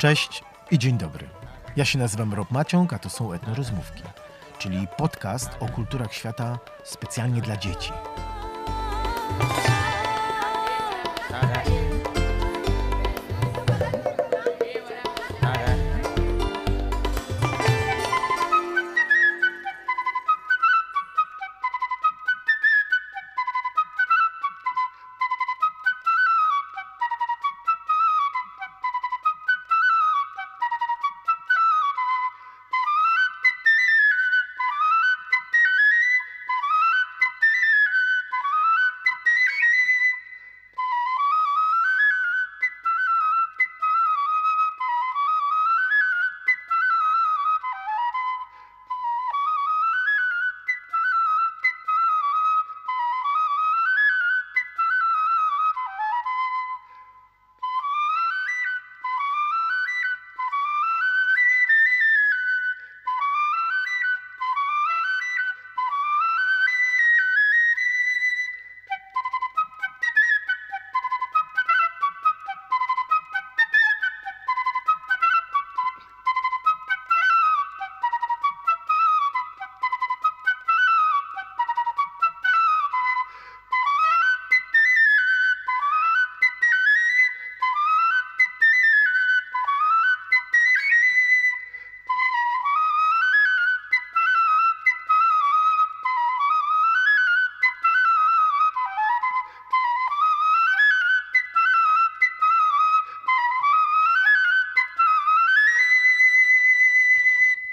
Cześć i dzień dobry. Ja się nazywam Rob Maciąg, a to są Etnorozmówki, czyli podcast o kulturach świata specjalnie dla dzieci.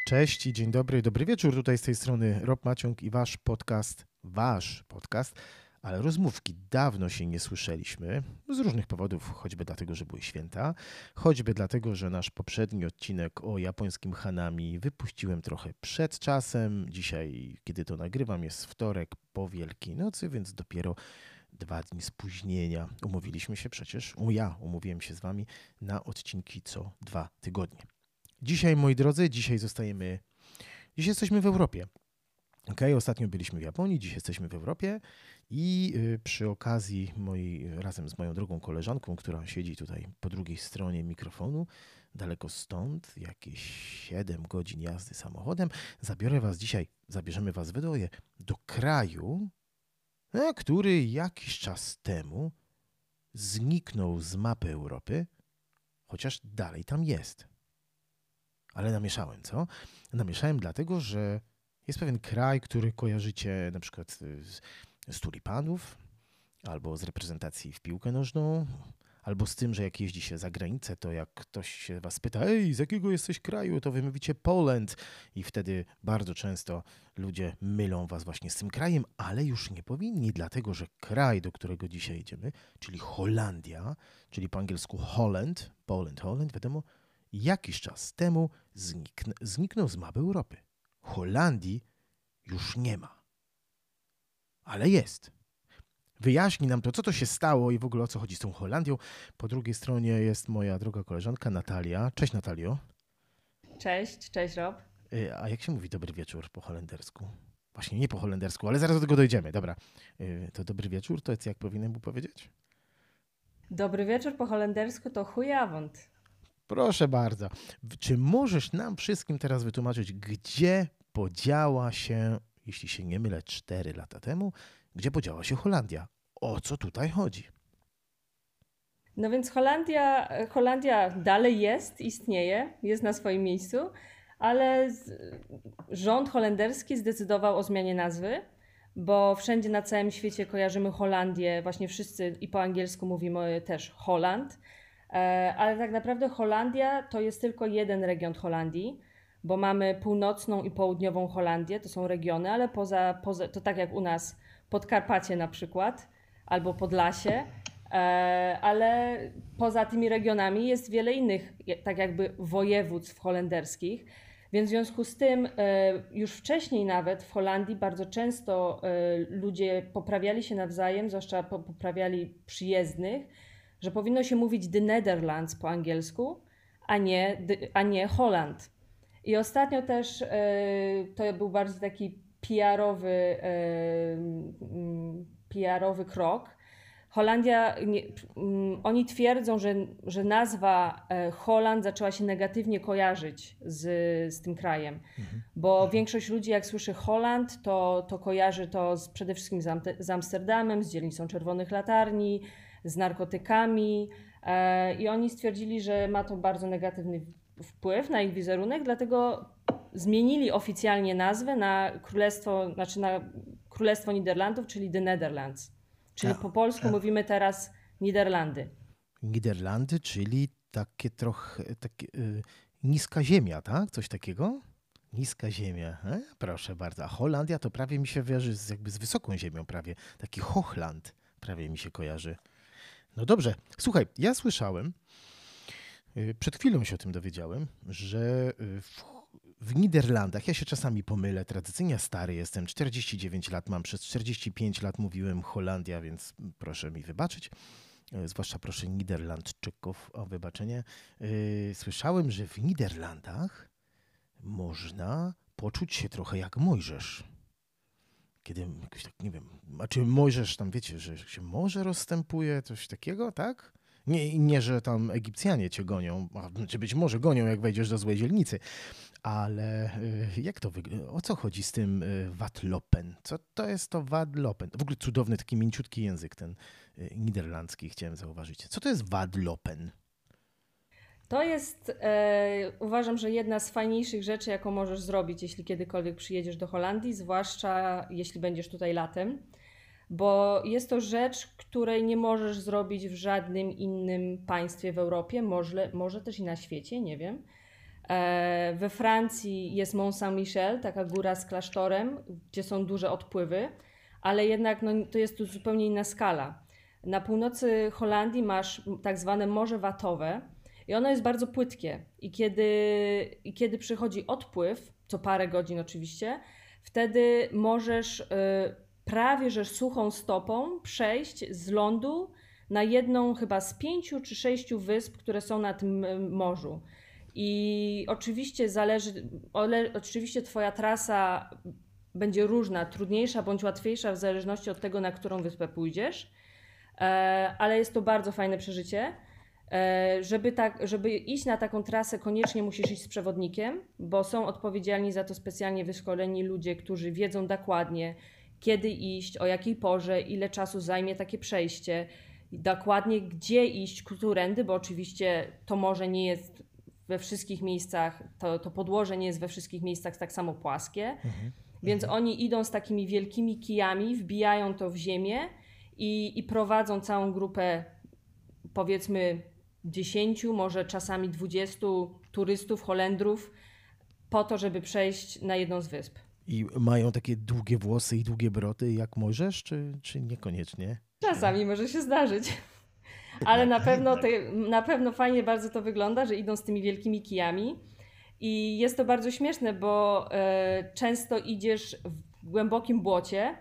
Cześć i dzień dobry, dobry wieczór. Tutaj z tej strony Rob Maciąg i wasz podcast, wasz podcast, ale rozmówki. Dawno się nie słyszeliśmy, z różnych powodów, choćby dlatego, że były święta, choćby dlatego, że nasz poprzedni odcinek o japońskim hanami wypuściłem trochę przed czasem. Dzisiaj, kiedy to nagrywam, jest wtorek po Wielkiej Nocy, więc dopiero dwa dni spóźnienia. Umówiliśmy się przecież, ja umówiłem się z wami na odcinki co dwa tygodnie. Dzisiaj, moi drodzy, dzisiaj zostajemy, dzisiaj jesteśmy w Europie. Ok, ostatnio byliśmy w Japonii, dziś jesteśmy w Europie i y, przy okazji razem z moją drugą koleżanką, która siedzi tutaj po drugiej stronie mikrofonu, daleko stąd, jakieś 7 godzin jazdy samochodem, zabiorę was dzisiaj, zabierzemy was w Wydoje do kraju, e, który jakiś czas temu zniknął z mapy Europy, chociaż dalej tam jest ale namieszałem, co? Namieszałem dlatego, że jest pewien kraj, który kojarzycie na przykład z, z tulipanów, albo z reprezentacji w piłkę nożną, albo z tym, że jak jeździ się za granicę, to jak ktoś się was pyta, ej, z jakiego jesteś kraju, to wy mówicie Poland i wtedy bardzo często ludzie mylą was właśnie z tym krajem, ale już nie powinni, dlatego że kraj, do którego dzisiaj idziemy, czyli Holandia, czyli po angielsku Holland, Poland, Holland, wiadomo, jakiś czas temu znikn zniknął z mapy Europy. Holandii już nie ma. Ale jest. Wyjaśni nam to, co to się stało i w ogóle o co chodzi z tą Holandią. Po drugiej stronie jest moja droga koleżanka Natalia. Cześć Natalio. Cześć, cześć Rob. Y, a jak się mówi dobry wieczór po holendersku? Właśnie nie po holendersku, ale zaraz do tego dojdziemy. Dobra, y, to dobry wieczór, to jest jak powinienem mu powiedzieć? Dobry wieczór po holendersku to chujawąd. Proszę bardzo. Czy możesz nam wszystkim teraz wytłumaczyć, gdzie podziała się, jeśli się nie mylę, 4 lata temu, gdzie podziała się Holandia? O co tutaj chodzi? No więc Holandia, Holandia dalej jest, istnieje, jest na swoim miejscu, ale rząd holenderski zdecydował o zmianie nazwy, bo wszędzie na całym świecie kojarzymy Holandię, właśnie wszyscy i po angielsku mówimy też Holland E, ale tak naprawdę Holandia to jest tylko jeden region Holandii, bo mamy północną i południową Holandię, to są regiony, ale poza, poza to tak jak u nas Podkarpacie na przykład, albo Podlasie, e, ale poza tymi regionami jest wiele innych, tak jakby województw holenderskich. Więc w związku z tym, e, już wcześniej nawet w Holandii bardzo często ludzie poprawiali się nawzajem, zwłaszcza poprawiali przyjezdnych, że powinno się mówić The Netherlands po angielsku, a nie, a nie Holland. I ostatnio też e, to był bardzo taki PR-owy, e, mm, PR-owy krok. Holandia, nie, mm, oni twierdzą, że, że nazwa e, Holand zaczęła się negatywnie kojarzyć z, z tym krajem, mhm. bo mhm. większość ludzi jak słyszy Holand, to, to kojarzy to z, przede wszystkim z, z Amsterdamem, z dzielnicą Czerwonych Latarni, z narkotykami e, i oni stwierdzili, że ma to bardzo negatywny wpływ na ich wizerunek, dlatego zmienili oficjalnie nazwę na Królestwo, znaczy na Królestwo Niderlandów, czyli The Netherlands. Czyli po polsku mówimy teraz Niderlandy. Niderlandy, czyli takie trochę takie, y, niska ziemia, tak? Coś takiego? Niska ziemia. E? Proszę bardzo. A Holandia to prawie mi się wierzy z, jakby z wysoką ziemią prawie. Taki Hochland prawie mi się kojarzy. No dobrze. Słuchaj, ja słyszałem, y, przed chwilą się o tym dowiedziałem, że y, w w Niderlandach, ja się czasami pomylę, tradycyjnie stary jestem, 49 lat mam, przez 45 lat mówiłem Holandia, więc proszę mi wybaczyć. E, zwłaszcza proszę Niderlandczyków o wybaczenie. Słyszałem, że w Niderlandach można poczuć się trochę jak Mojżesz. Kiedy jakoś tak, nie wiem, a czy Mojżesz tam, wiecie, że się morze rozstępuje, coś takiego, tak? Nie, nie, że tam Egipcjanie cię gonią, czy być może gonią, jak wejdziesz do złej dzielnicy, ale y, jak to wygląda? O co chodzi z tym y, Wadlopen? Co to jest to Wadlopen? W ogóle cudowny, taki mięciutki język ten y, niderlandzki chciałem zauważyć. Co to jest Wadlopen? To jest, e, uważam, że jedna z fajniejszych rzeczy, jaką możesz zrobić, jeśli kiedykolwiek przyjedziesz do Holandii, zwłaszcza jeśli będziesz tutaj latem, bo jest to rzecz, której nie możesz zrobić w żadnym innym państwie w Europie, może, może też i na świecie, nie wiem. E, we Francji jest Mont Saint-Michel, taka góra z klasztorem, gdzie są duże odpływy, ale jednak no, to jest tu zupełnie inna skala. Na północy Holandii masz tak zwane Morze Watowe i ono jest bardzo płytkie. I kiedy, i kiedy przychodzi odpływ, co parę godzin oczywiście, wtedy możesz y, prawie że suchą stopą przejść z lądu na jedną chyba z pięciu czy sześciu wysp, które są na tym morzu. I oczywiście zależy, oczywiście Twoja trasa będzie różna, trudniejsza bądź łatwiejsza w zależności od tego, na którą wyspę pójdziesz, e, ale jest to bardzo fajne przeżycie. E, żeby, tak, żeby iść na taką trasę, koniecznie musisz iść z przewodnikiem, bo są odpowiedzialni za to specjalnie wyszkoleni ludzie, którzy wiedzą dokładnie, kiedy iść, o jakiej porze, ile czasu zajmie takie przejście, dokładnie gdzie iść, którędy, bo oczywiście to może nie jest we wszystkich miejscach, to, to podłoże nie jest we wszystkich miejscach tak samo płaskie. Mhm. Więc mhm. oni idą z takimi wielkimi kijami, wbijają to w ziemię i, i prowadzą całą grupę, powiedzmy, 10, może czasami 20 turystów, Holendrów, po to, żeby przejść na jedną z wysp. I mają takie długie włosy i długie broty, jak możesz, czy, czy niekoniecznie? Czasami może się zdarzyć. Ale na pewno, na pewno fajnie bardzo to wygląda, że idą z tymi wielkimi kijami. I jest to bardzo śmieszne, bo e, często idziesz w głębokim błocie.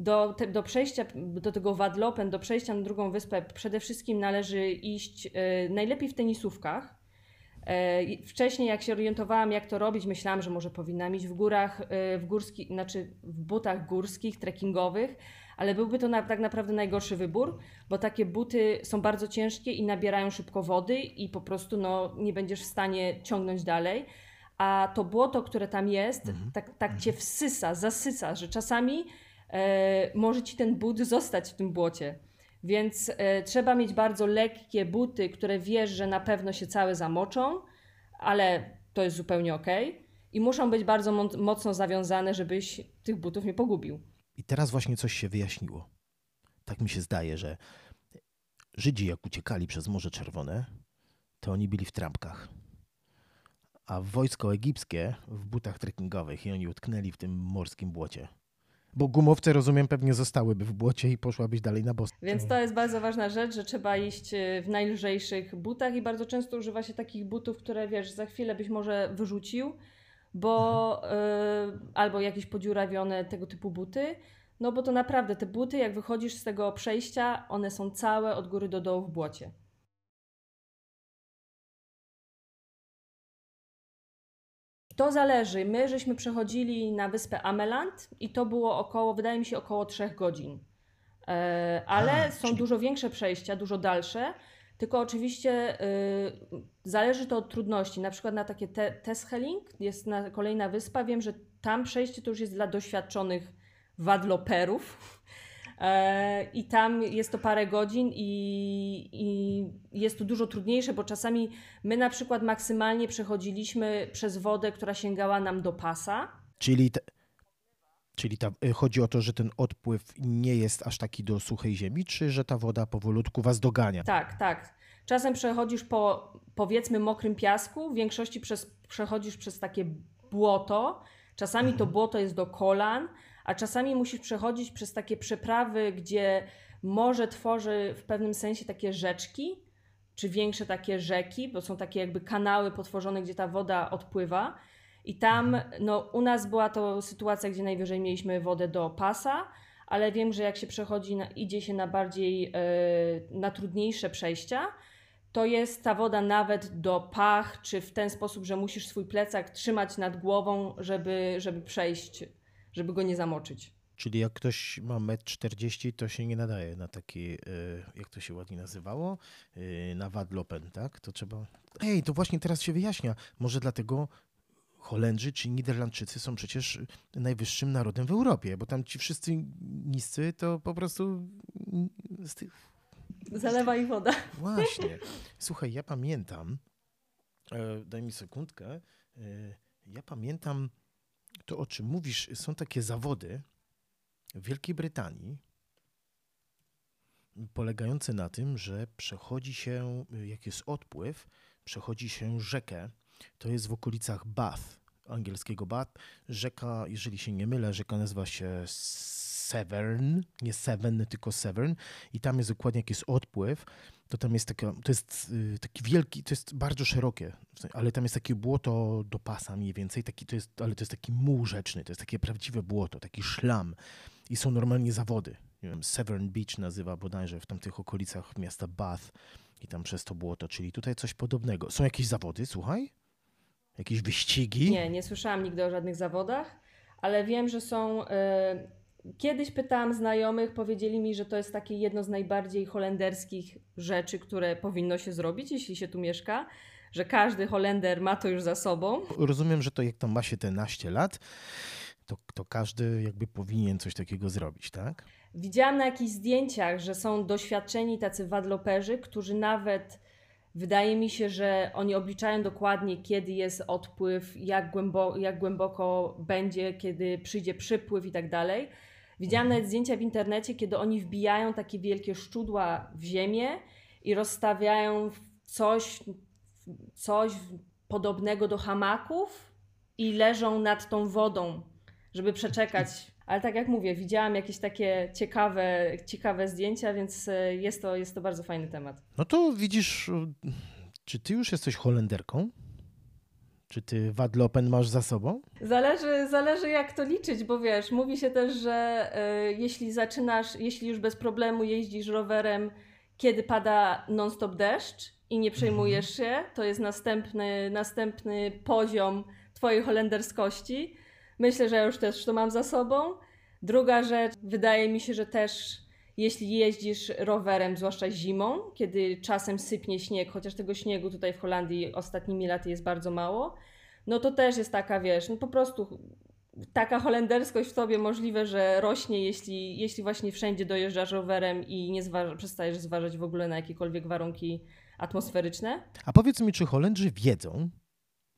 Do, te, do przejścia do tego Wadlopen, do przejścia na drugą wyspę, przede wszystkim należy iść e, najlepiej w tenisówkach. E, wcześniej, jak się orientowałam, jak to robić, myślałam, że może powinnam iść w górach, e, w górskich, znaczy w butach górskich, trekkingowych, ale byłby to na, tak naprawdę najgorszy wybór, bo takie buty są bardzo ciężkie i nabierają szybko wody i po prostu no, nie będziesz w stanie ciągnąć dalej. A to błoto, które tam jest, mhm. tak, tak cię mhm. wsysa, zasysa, że czasami może ci ten but zostać w tym błocie. Więc e, trzeba mieć bardzo lekkie buty, które wiesz, że na pewno się całe zamoczą, ale to jest zupełnie ok. I muszą być bardzo mocno zawiązane, żebyś tych butów nie pogubił. I teraz właśnie coś się wyjaśniło. Tak mi się zdaje, że Żydzi, jak uciekali przez Morze Czerwone, to oni byli w trampkach. A wojsko egipskie w butach trekkingowych i oni utknęli w tym morskim błocie. Bo gumowce, rozumiem, pewnie zostałyby w błocie i poszłabyś dalej na bos. Więc to jest bardzo ważna rzecz, że trzeba iść e, w najlżejszych butach i bardzo często używa się takich butów, które wiesz, za chwilę byś może wyrzucił, bo yy, albo jakieś podziurawione tego typu buty. No bo to naprawdę te buty, jak wychodzisz z tego przejścia, one są całe od góry do dołu w błocie. To zależy. My żeśmy przechodzili na wyspę Ameland i to było około, wydaje mi się, około 3 godzin. E, ale A, są czyli... dużo większe przejścia, dużo dalsze. Tylko oczywiście y, zależy to od trudności. Na przykład na takie te, Tesheling jest na, kolejna wyspa. Wiem, że tam przejście to już jest dla doświadczonych wadloperów. E, I tam jest to parę godzin i, i, jest to dużo trudniejsze, bo czasami my na przykład maksymalnie przechodziliśmy przez wodę, która sięgała nam do pasa. Czyli, te, czyli ta, y, chodzi o to, że ten odpływ nie jest aż taki do suchej ziemi, czy że ta woda powolutku was dogania? Tak, tak. Czasem przechodzisz po powiedzmy mokrym piasku, w większości przez, przechodzisz przez takie błoto. Czasami to mhm. błoto jest do kolan, a czasami musisz przechodzić przez takie przeprawy, gdzie morze tworzy w pewnym sensie takie rzeczki, czy większe takie rzeki, bo są takie jakby kanały potworzone, gdzie ta woda odpływa. I tam, no, u nas była to sytuacja, gdzie najwyżej mieliśmy wodę do pasa, ale wiem, że jak się przechodzi, na, idzie się na bardziej, yy, na trudniejsze przejścia, to jest ta woda nawet do pach, czy w ten sposób, że musisz swój plecak trzymać nad głową, żeby, żeby przejść żeby go nie zamoczyć. Czyli jak ktoś ma 1,40 m, to się nie nadaje na taki, e, jak to się ładnie nazywało, e, na wadlopen, tak? To trzeba... Ej, to właśnie teraz się wyjaśnia. Może dlatego Holendrzy czy Niderlandczycy są przecież najwyższym narodem w Europie, bo tam ci wszyscy niscy to po prostu z tych... Zalewa i woda. Właśnie. Słuchaj, ja pamiętam, e, daj mi sekundkę, ja pamiętam to, o czym mówisz, są takie zawody w Wielkiej Brytanii, polegające na tym, że przechodzi się, jak jest odpływ, przechodzi się rzekę. To jest w okolicach Bath, angielskiego Bath. Rzeka, jeżeli się nie mylę, rzeka nazywa się Severn, nie Severn, tylko Severn. I tam jest dokładnie, jak jest odpływ, to tam jest taka, to jest y, taki wielki, to jest bardzo szerokie, ale tam jest takie błoto do pasa mniej więcej, taki to jest, ale to jest taki muł rzeczny, to jest takie prawdziwe błoto, taki szlam i są normalnie zawody. Nie wiem, Severn Beach nazywa bodajże w tamtych okolicach miasta Bath i tam przez to błoto, czyli tutaj coś podobnego. Są jakieś zawody, słuchaj? Jakieś wyścigi? Nie, nie słyszałam nigdy o żadnych zawodach, ale wiem, że są... Yy Kiedyś pytałam znajomych, powiedzieli mi, że to jest takie jedno z najbardziej holenderskich rzeczy, które powinno się zrobić, jeśli się tu mieszka, że każdy Holender ma to już za sobą. Rozumiem, że to jak tam ma się te naście lat, to, to każdy jakby powinien coś takiego zrobić, tak? Widziałam na jakichś zdjęciach, że są doświadczeni tacy wadloperzy, którzy nawet wydaje mi się, że oni obliczają dokładnie, kiedy jest odpływ, jak, głębo, jak głęboko będzie, kiedy przyjdzie przypływ i tak dalej Widziałam nawet zdjęcia w internecie, kiedy oni wbijają takie wielkie szczudła w ziemię i rozstawiają coś, coś podobnego do hamaków i leżą nad tą wodą, żeby przeczekać. Ale tak jak mówię, widziałam jakieś takie ciekawe, ciekawe zdjęcia, więc e, jest to, jest to bardzo fajny temat. No to widzisz, czy ty już jesteś Holenderką? Czy ty Wadlopen masz za sobą? Zależy, zależy jak to liczyć, bo wiesz, mówi się też, że y, jeśli zaczynasz, jeśli już bez problemu jeździsz rowerem, kiedy pada non-stop deszcz i nie przejmujesz mhm. się, to jest następny, następny poziom twojej holenderskości. Myślę, że ja już też to mam za sobą. Druga rzecz, wydaje mi się, że też jeśli jeździsz rowerem, zwłaszcza zimą, kiedy czasem sypnie śnieg, chociaż tego śniegu tutaj w Holandii ostatnimi laty jest bardzo mało, no to też jest taka, wiesz, no po prostu taka holenderskość w tobie możliwe, że rośnie, jeśli, jeśli właśnie wszędzie dojeżdżasz rowerem i nie zważ, przestajesz zważać w ogóle na jakiekolwiek warunki atmosferyczne. A powiedz mi, czy Holendrzy wiedzą,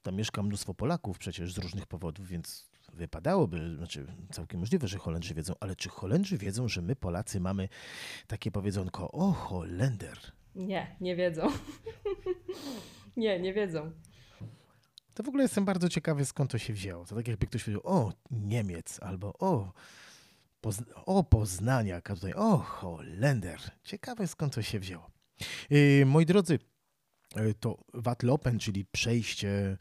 tam mieszka mnóstwo Polaków przecież z różnych powodów, więc wypadałoby, znaczy całkiem możliwe, że Holendrzy wiedzą, ale czy Holendrzy wiedzą, że my Polacy mamy takie powiedzonko, o Holender? Nie, nie wiedzą. nie, nie wiedzą. To w ogóle jestem bardzo ciekawy, skąd to się wzięło. To tak jakby ktoś powiedział, o Niemiec, albo o, Poz o Poznaniak, a tutaj o Holender. Ciekawe, skąd to się wzięło. Yy, moi drodzy, yy, to Watlopen, czyli przejście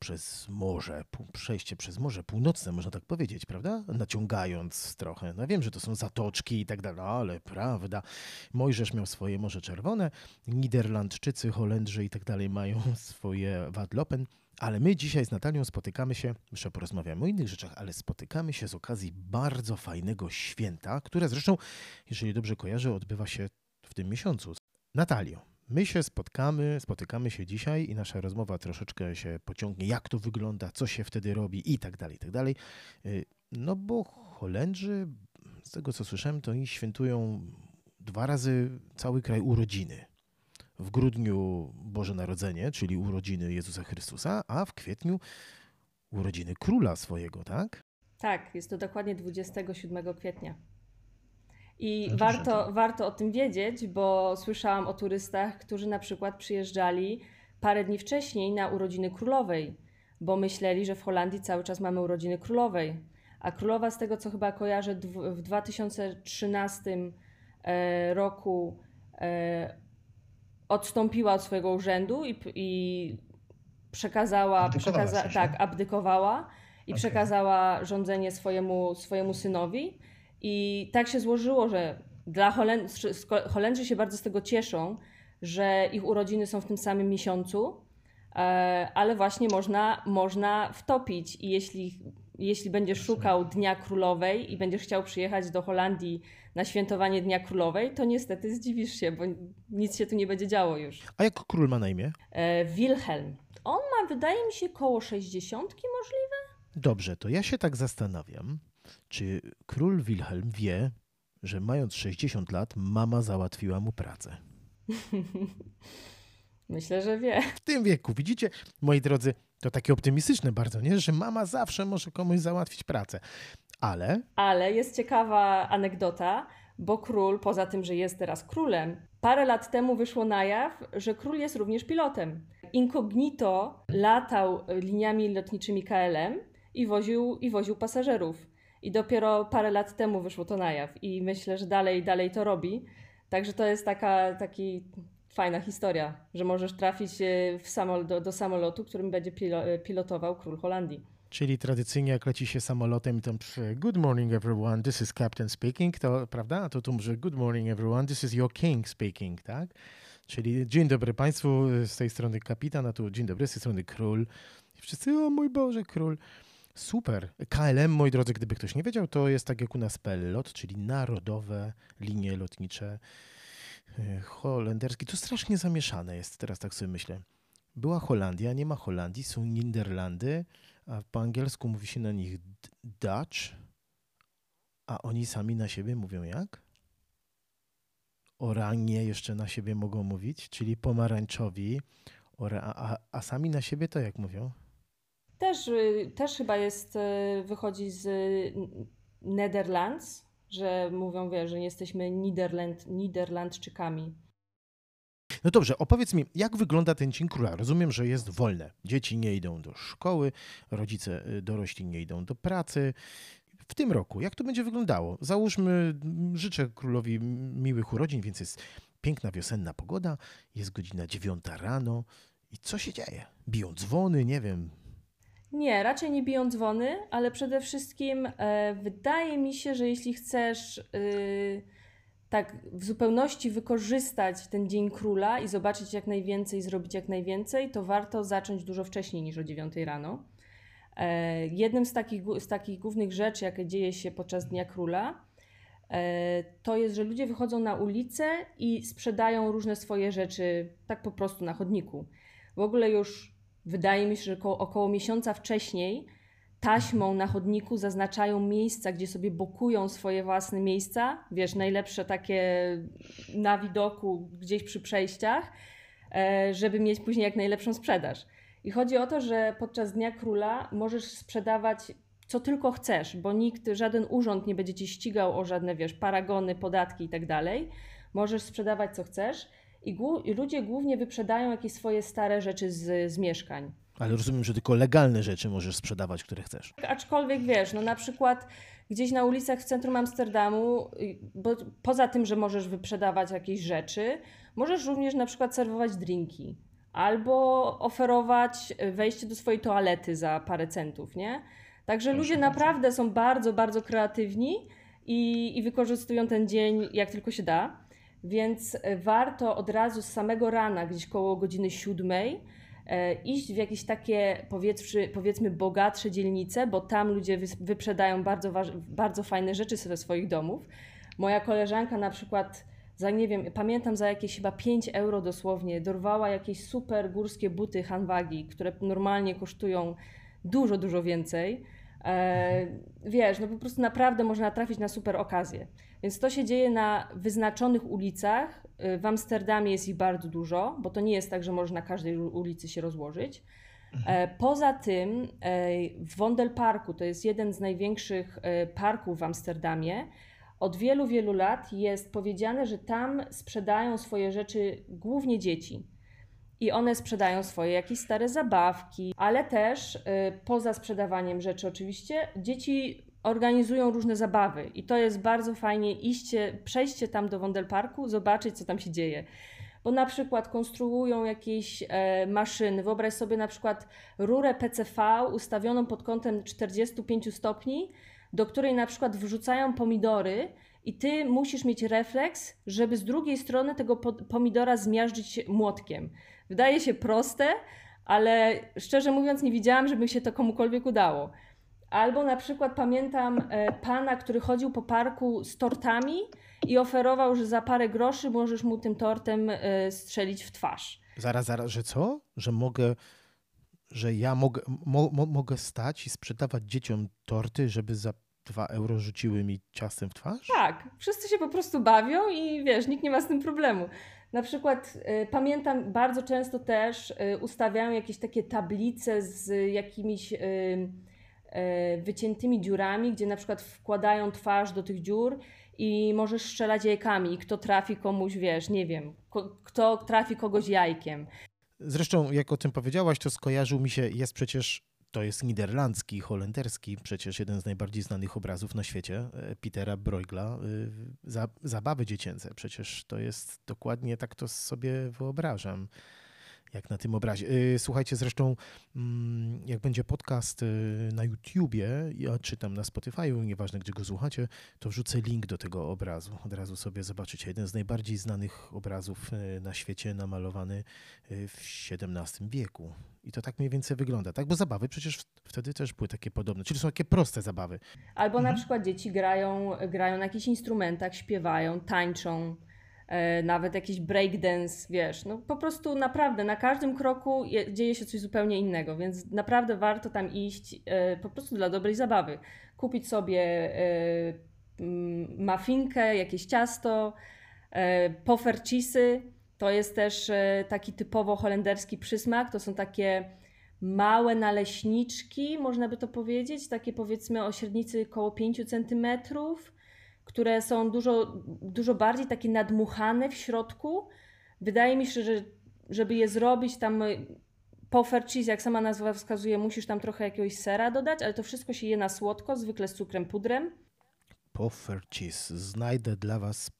przez morze, przejście przez Morze Północne, można tak powiedzieć, prawda? Naciągając trochę. No wiem, że to są zatoczki i tak dalej, ale prawda. Mojżesz miał swoje Morze Czerwone, Niderlandczycy, Holendrzy i tak dalej mają swoje Wadlopen. Ale my dzisiaj z Natalią spotykamy się, jeszcze porozmawiamy o innych rzeczach, ale spotykamy się z okazji bardzo fajnego święta, które zresztą, jeżeli dobrze kojarzę, odbywa się w tym miesiącu. Natalio, my się spotkamy, spotykamy się dzisiaj i nasza rozmowa troszeczkę się pociągnie, jak to wygląda, co się wtedy robi i tak dalej, i tak dalej. Y, no bo Holendrzy, z tego co słyszałem, to oni świętują dwa razy cały kraj urodziny w grudniu Boże Narodzenie, czyli urodziny Jezusa Chrystusa, a w kwietniu urodziny króla swojego, tak? Tak, jest to dokładnie 27 kwietnia. I no warto, warto o tym wiedzieć, bo słyszałam o turystach, którzy na przykład przyjeżdżali parę dni wcześniej na urodziny królowej, bo myśleli, że w Holandii cały czas mamy urodziny królowej. A królowa, z tego co chyba kojarzę, w 2013 e, roku e, odstąpiła od swojego urzędu i, i przekazała, przekaza, tak, abdykowała i okay. przekazała rządzenie swojemu, swojemu synowi. I tak się złożyło, że dla Holendrzy, Holendrzy się bardzo z tego cieszą, że ich urodziny są w tym samym miesiącu, e, ale właśnie można, można wtopić i jeśli, jeśli będziesz szukał Dnia Królowej i będziesz chciał przyjechać do Holandii na świętowanie Dnia Królowej, to niestety zdziwisz się, bo nic się tu nie będzie działo już. A jak król ma na imię? E, Wilhelm. On ma, wydaje mi się, koło 60 możliwe? Dobrze, to ja się tak zastanawiam, czy król Wilhelm wie, że mając 60 lat, mama załatwiła mu pracę? Myślę, że wie. W tym wieku, widzicie, moi drodzy, to takie optymistyczne bardzo, nie? Że mama zawsze może komuś załatwić pracę. Ale? Ale jest ciekawa anegdota, bo król, poza tym, że jest teraz królem, parę lat temu wyszło na jaw, że król jest również pilotem. Incognito latał liniami lotniczymi KLM i woził, i woził pasażerów. I dopiero parę lat temu wyszło to na jaw. I myślę, że dalej, dalej to robi. Także to jest taka taki fajna historia, że możesz trafić e, w samol do, do samolotu, którym będzie pilotował król Holandii. Czyli tradycyjnie jak leci się samolotem, to good morning everyone, this is captain speaking, to prawda? A to tu może good morning everyone, this is your king speaking, tak? Czyli dzień dobry Państwu, z tej strony kapitan, a tu dzień dobry, z tej strony król. I wszyscy, o mój Boże, król. Super. KLM, moi drodzy, gdyby ktoś nie wiedział, to jest tak jak u nas PLLOT, czyli Narodowe Linie Lotnicze e, Holenderskie. To strasznie zamieszane jest, teraz tak sobie myślę. Była Holandia, nie ma Holandii, są Niderlandy, a po angielsku mówi się na nich Dutch, a oni sami na siebie mówią jak? Oranie jeszcze na siebie mogą mówić, czyli pomarańczowi, a, a sami na siebie to jak mówią? Też, y, też chyba jest, y, wychodzi z Netherlands, że mówią, wie, że jesteśmy Niderland, Niderlandczykami. No dobrze, opowiedz mi, jak wygląda ten Dzień Króla? Rozumiem, że jest wolne. Dzieci nie idą do szkoły, rodzice y, dorośli nie idą do pracy. W tym roku, jak to będzie wyglądało? Załóżmy, życzę królowi miłych urodzin, więc jest piękna wiosenna pogoda, jest godzina dziewiąta rano i co się dzieje? Biją dzwony, nie wiem, nie, raczej nie biją dzwony, ale przede wszystkim e, wydaje mi się, że jeśli chcesz y, tak w zupełności wykorzystać ten Dzień Króla i zobaczyć jak najwięcej, zrobić jak najwięcej, to warto zacząć dużo wcześniej niż o 9 rano. E, jednym z takich, z takich głównych rzeczy, jakie dzieje się podczas Dnia Króla, e, to jest, że ludzie wychodzą na ulicę i sprzedają różne swoje rzeczy tak po prostu na chodniku. W ogóle już wydaje mi się, że około, około miesiąca wcześniej taśmą na chodniku zaznaczają miejsca, gdzie sobie bokują swoje własne miejsca, wiesz, najlepsze takie na widoku gdzieś przy przejściach, e, żeby mieć później jak najlepszą sprzedaż. I chodzi o to, że podczas Dnia Króla możesz sprzedawać co tylko chcesz, bo nikt, żaden urząd nie będzie ci ścigał o żadne, wiesz, paragony, podatki i tak dalej. Możesz sprzedawać co chcesz i, i ludzie głównie wyprzedają jakieś swoje stare rzeczy z, z mieszkań. Ale rozumiem, że tylko legalne rzeczy możesz sprzedawać, które chcesz. Aczkolwiek wiesz, no na przykład gdzieś na ulicach w centrum Amsterdamu, bo poza tym, że możesz wyprzedawać jakieś rzeczy, możesz również na przykład serwować drinki albo oferować wejście do swojej toalety za parę centów, nie? Także ludzie naprawdę są bardzo, bardzo kreatywni i, i wykorzystują ten dzień jak tylko się da. Więc warto od razu z samego rana, gdzieś koło godziny siódmej, e, iść w jakieś takie powiedzmy, bogatsze dzielnice, bo tam ludzie wyprzedają bardzo, bardzo fajne rzeczy ze swoich domów. Moja koleżanka na przykład za nie wiem, pamiętam za jakieś chyba 5 euro dosłownie, dorwała jakieś super górskie buty handwagi, które normalnie kosztują dużo, dużo więcej. E, wiesz, no po prostu naprawdę można trafić na super okazję. Więc to się dzieje na wyznaczonych ulicach. Y, w Amsterdamie jest ich bardzo dużo, bo to nie jest tak, że można na każdej ulicy się rozłożyć. E, poza tym e, w Wondelparku, to jest jeden z największych parków w Amsterdamie, od wielu, wielu lat jest powiedziane, że tam sprzedają swoje rzeczy głównie dzieci. I one sprzedają swoje jakieś stare zabawki, ale też poza sprzedawaniem rzeczy, oczywiście, dzieci organizują różne zabawy i to jest bardzo fajnie iście, przejście tam do Wondelparku, zobaczyć co tam się dzieje. Bo na przykład konstruują jakieś e, maszyny. Wyobraź sobie na przykład rurę PCV ustawioną pod kątem 45 stopni, do której na przykład wrzucają pomidory i ty musisz mieć refleks, żeby z drugiej strony tego pomidora zmiażdżyć młotkiem. Wydaje się proste, ale szczerze mówiąc nie widziałam, żeby się to komukolwiek udało. Albo na przykład pamiętam e, pana, który chodził po parku z tortami i oferował, że za parę groszy możesz mu tym tortem e, strzelić w twarz. Zaraz, zaraz, że co? Że mogę, że ja mogę, mo, mo, mogę stać i sprzedawać dzieciom torty, żeby za dwa euro rzuciły mi ciastem w twarz? Tak, wszyscy się po prostu bawią i wiesz, nikt nie ma z tym problemu. Na przykład y, pamiętam bardzo często też y, ustawiają jakieś takie tablice z jakimiś y, E, wyciętymi dziurami, gdzie na przykład wkładają twarz do tych dziur i możesz strzelać jajkami i kto trafi komuś, wiesz, nie wiem, kto trafi kogoś jajkiem. Zresztą, jak o tym powiedziałaś, to skojarzył mi się, jest przecież, to jest niderlandzki, holenderski, przecież jeden z najbardziej znanych obrazów na świecie, e, Petera Bruegla, e, zabawy dziecięce. Przecież to jest dokładnie tak to sobie wyobrażam jak na tym obrazie. Y, słuchajcie, zresztą mm, jak będzie podcast y, na YouTubie, ja czytam na Spotify'u, nieważne gdzie go słuchacie, to wrzucę link do tego obrazu. Od razu sobie zobaczycie. Jeden z najbardziej znanych obrazów y, na świecie, namalowany w XVII wieku. I to tak mniej więcej wygląda, tak? Bo zabawy przecież wtedy też były takie podobne, czyli są takie proste zabawy. Albo mhm. na przykład dzieci grają, grają na jakichś instrumentach, śpiewają, tańczą. E, nawet jakiś breakdance, wiesz, no po prostu naprawdę na każdym kroku dzieje się coś zupełnie innego, więc naprawdę warto tam iść e, po prostu dla dobrej zabawy. Kupić sobie e, mafinkę, jakieś ciasto, pofercisy, to jest też taki typowo holenderski przysmak, to są takie małe naleśniczki, można by to powiedzieć, takie powiedzmy o średnicy około 5 centymetrów, które są dużo, dużo bardziej takie nadmuchane w środku. Wydaje mi się, że żeby je zrobić tam puffer cheese, jak sama nazwa wskazuje, musisz tam trochę jakiegoś sera dodać, ale to wszystko się je na słodko, zwykle z cukrem pudrem. Puffer cheese. Znajdę dla Was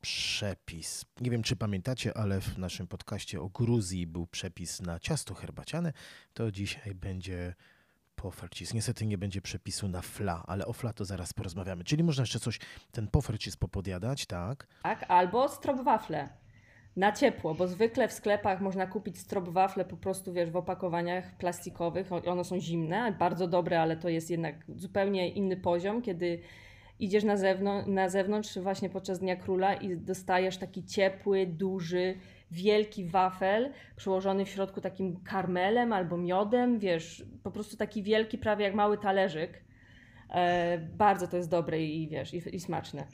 przepis. Nie wiem, czy pamiętacie, ale w naszym podcaście o Gruzji był przepis na ciasto herbaciane. To dzisiaj będzie Pofercis. Niestety nie będzie przepisu na fla, ale o fla to zaraz porozmawiamy. Czyli można jeszcze coś, ten pofercis popodjadać, tak? Tak, albo strobwafle. Na ciepło, bo zwykle w sklepach można kupić strobwafle po prostu, wiesz, w opakowaniach plastikowych. One są zimne, bardzo dobre, ale to jest jednak zupełnie inny poziom, kiedy idziesz na, zewnątrz, na zewnątrz właśnie podczas Dnia Króla i dostajesz taki ciepły, duży, wielki wafel przyłożony w środku takim karmelem albo miodem, wiesz, po prostu taki wielki, prawie jak mały talerzyk. E, bardzo to jest dobre i wiesz, i, i smaczne.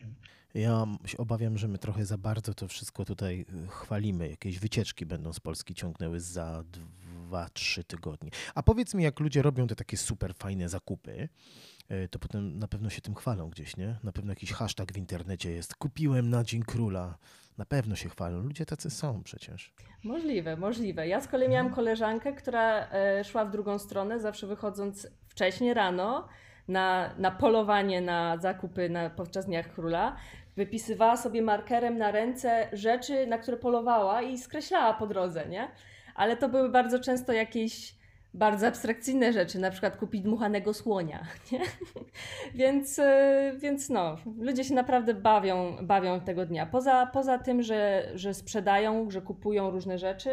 Ja się obawiam, że my trochę za bardzo to wszystko tutaj e, chwalimy. Jakieś wycieczki będą z Polski ciągnęły za dwa, trzy tygodnie. A powiedz mi, jak ludzie robią te takie super fajne zakupy, e, to potem na pewno się tym chwalą gdzieś, nie? Na pewno jakiś hashtag w internecie jest. Kupiłem na Dzień Króla na pewno się chwalą. Ludzie tacy są przecież. Możliwe, możliwe. Ja z kolei miałam mhm. koleżankę, która e, szła w drugą stronę, zawsze wychodząc wcześnie rano na, na polowanie na zakupy na, podczas Dniach Króla. Wypisywała sobie markerem na ręce rzeczy, na które polowała i skreślała po drodze, nie? Ale to były bardzo często jakieś bardzo abstrakcyjne rzeczy, na przykład kupić dmuchanego słonia. Nie? więc, e, więc no, ludzie się naprawdę bawią, bawią tego dnia. Poza, poza tym, że, że sprzedają, że kupują różne rzeczy,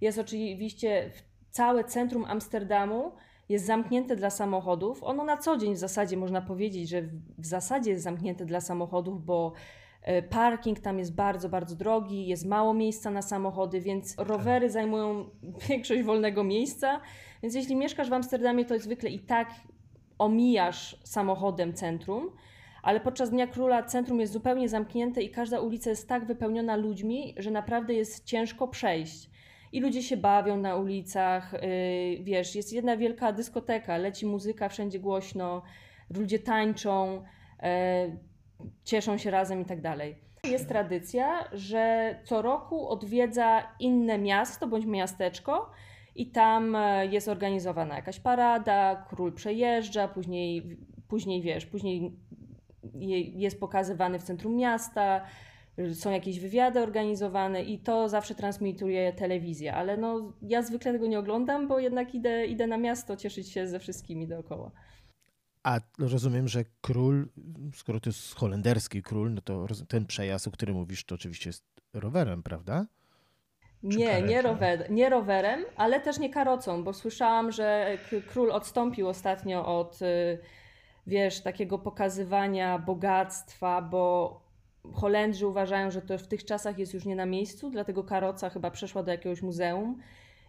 jest oczywiście całe centrum Amsterdamu jest zamknięte dla samochodów. Ono na co dzień w zasadzie można powiedzieć, że w zasadzie jest zamknięte dla samochodów, bo parking tam jest bardzo, bardzo drogi, jest mało miejsca na samochody, więc rowery zajmują większość wolnego miejsca. Więc jeśli mieszkasz w Amsterdamie, to zwykle i tak omijasz samochodem centrum ale podczas Dnia Króla centrum jest zupełnie zamknięte i każda ulica jest tak wypełniona ludźmi, że naprawdę jest ciężko przejść. I ludzie się bawią na ulicach, yy, wiesz, jest jedna wielka dyskoteka, leci muzyka wszędzie głośno, ludzie tańczą, yy, cieszą się razem i tak dalej. Jest tradycja, że co roku odwiedza inne miasto bądź miasteczko i tam e, jest organizowana jakaś parada, król przejeżdża, później, później wiesz, później jest pokazywany w centrum miasta, są jakieś wywiady organizowane i to zawsze transmituje telewizja, ale no, ja zwykle tego nie oglądam, bo jednak idę, idę na miasto cieszyć się ze wszystkimi dookoła. A rozumiem, że król, skoro to jest holenderski król, no to ten przejazd, o którym mówisz, to oczywiście jest rowerem, prawda? nie, nie, rower, nie rowerem, ale też nie karocą, bo słyszałam, że król odstąpił ostatnio od y, wiesz, takiego pokazywania bogactwa, bo Holendrzy uważają, że to w tych czasach jest już nie na miejscu, dlatego karoca chyba przeszła do jakiegoś muzeum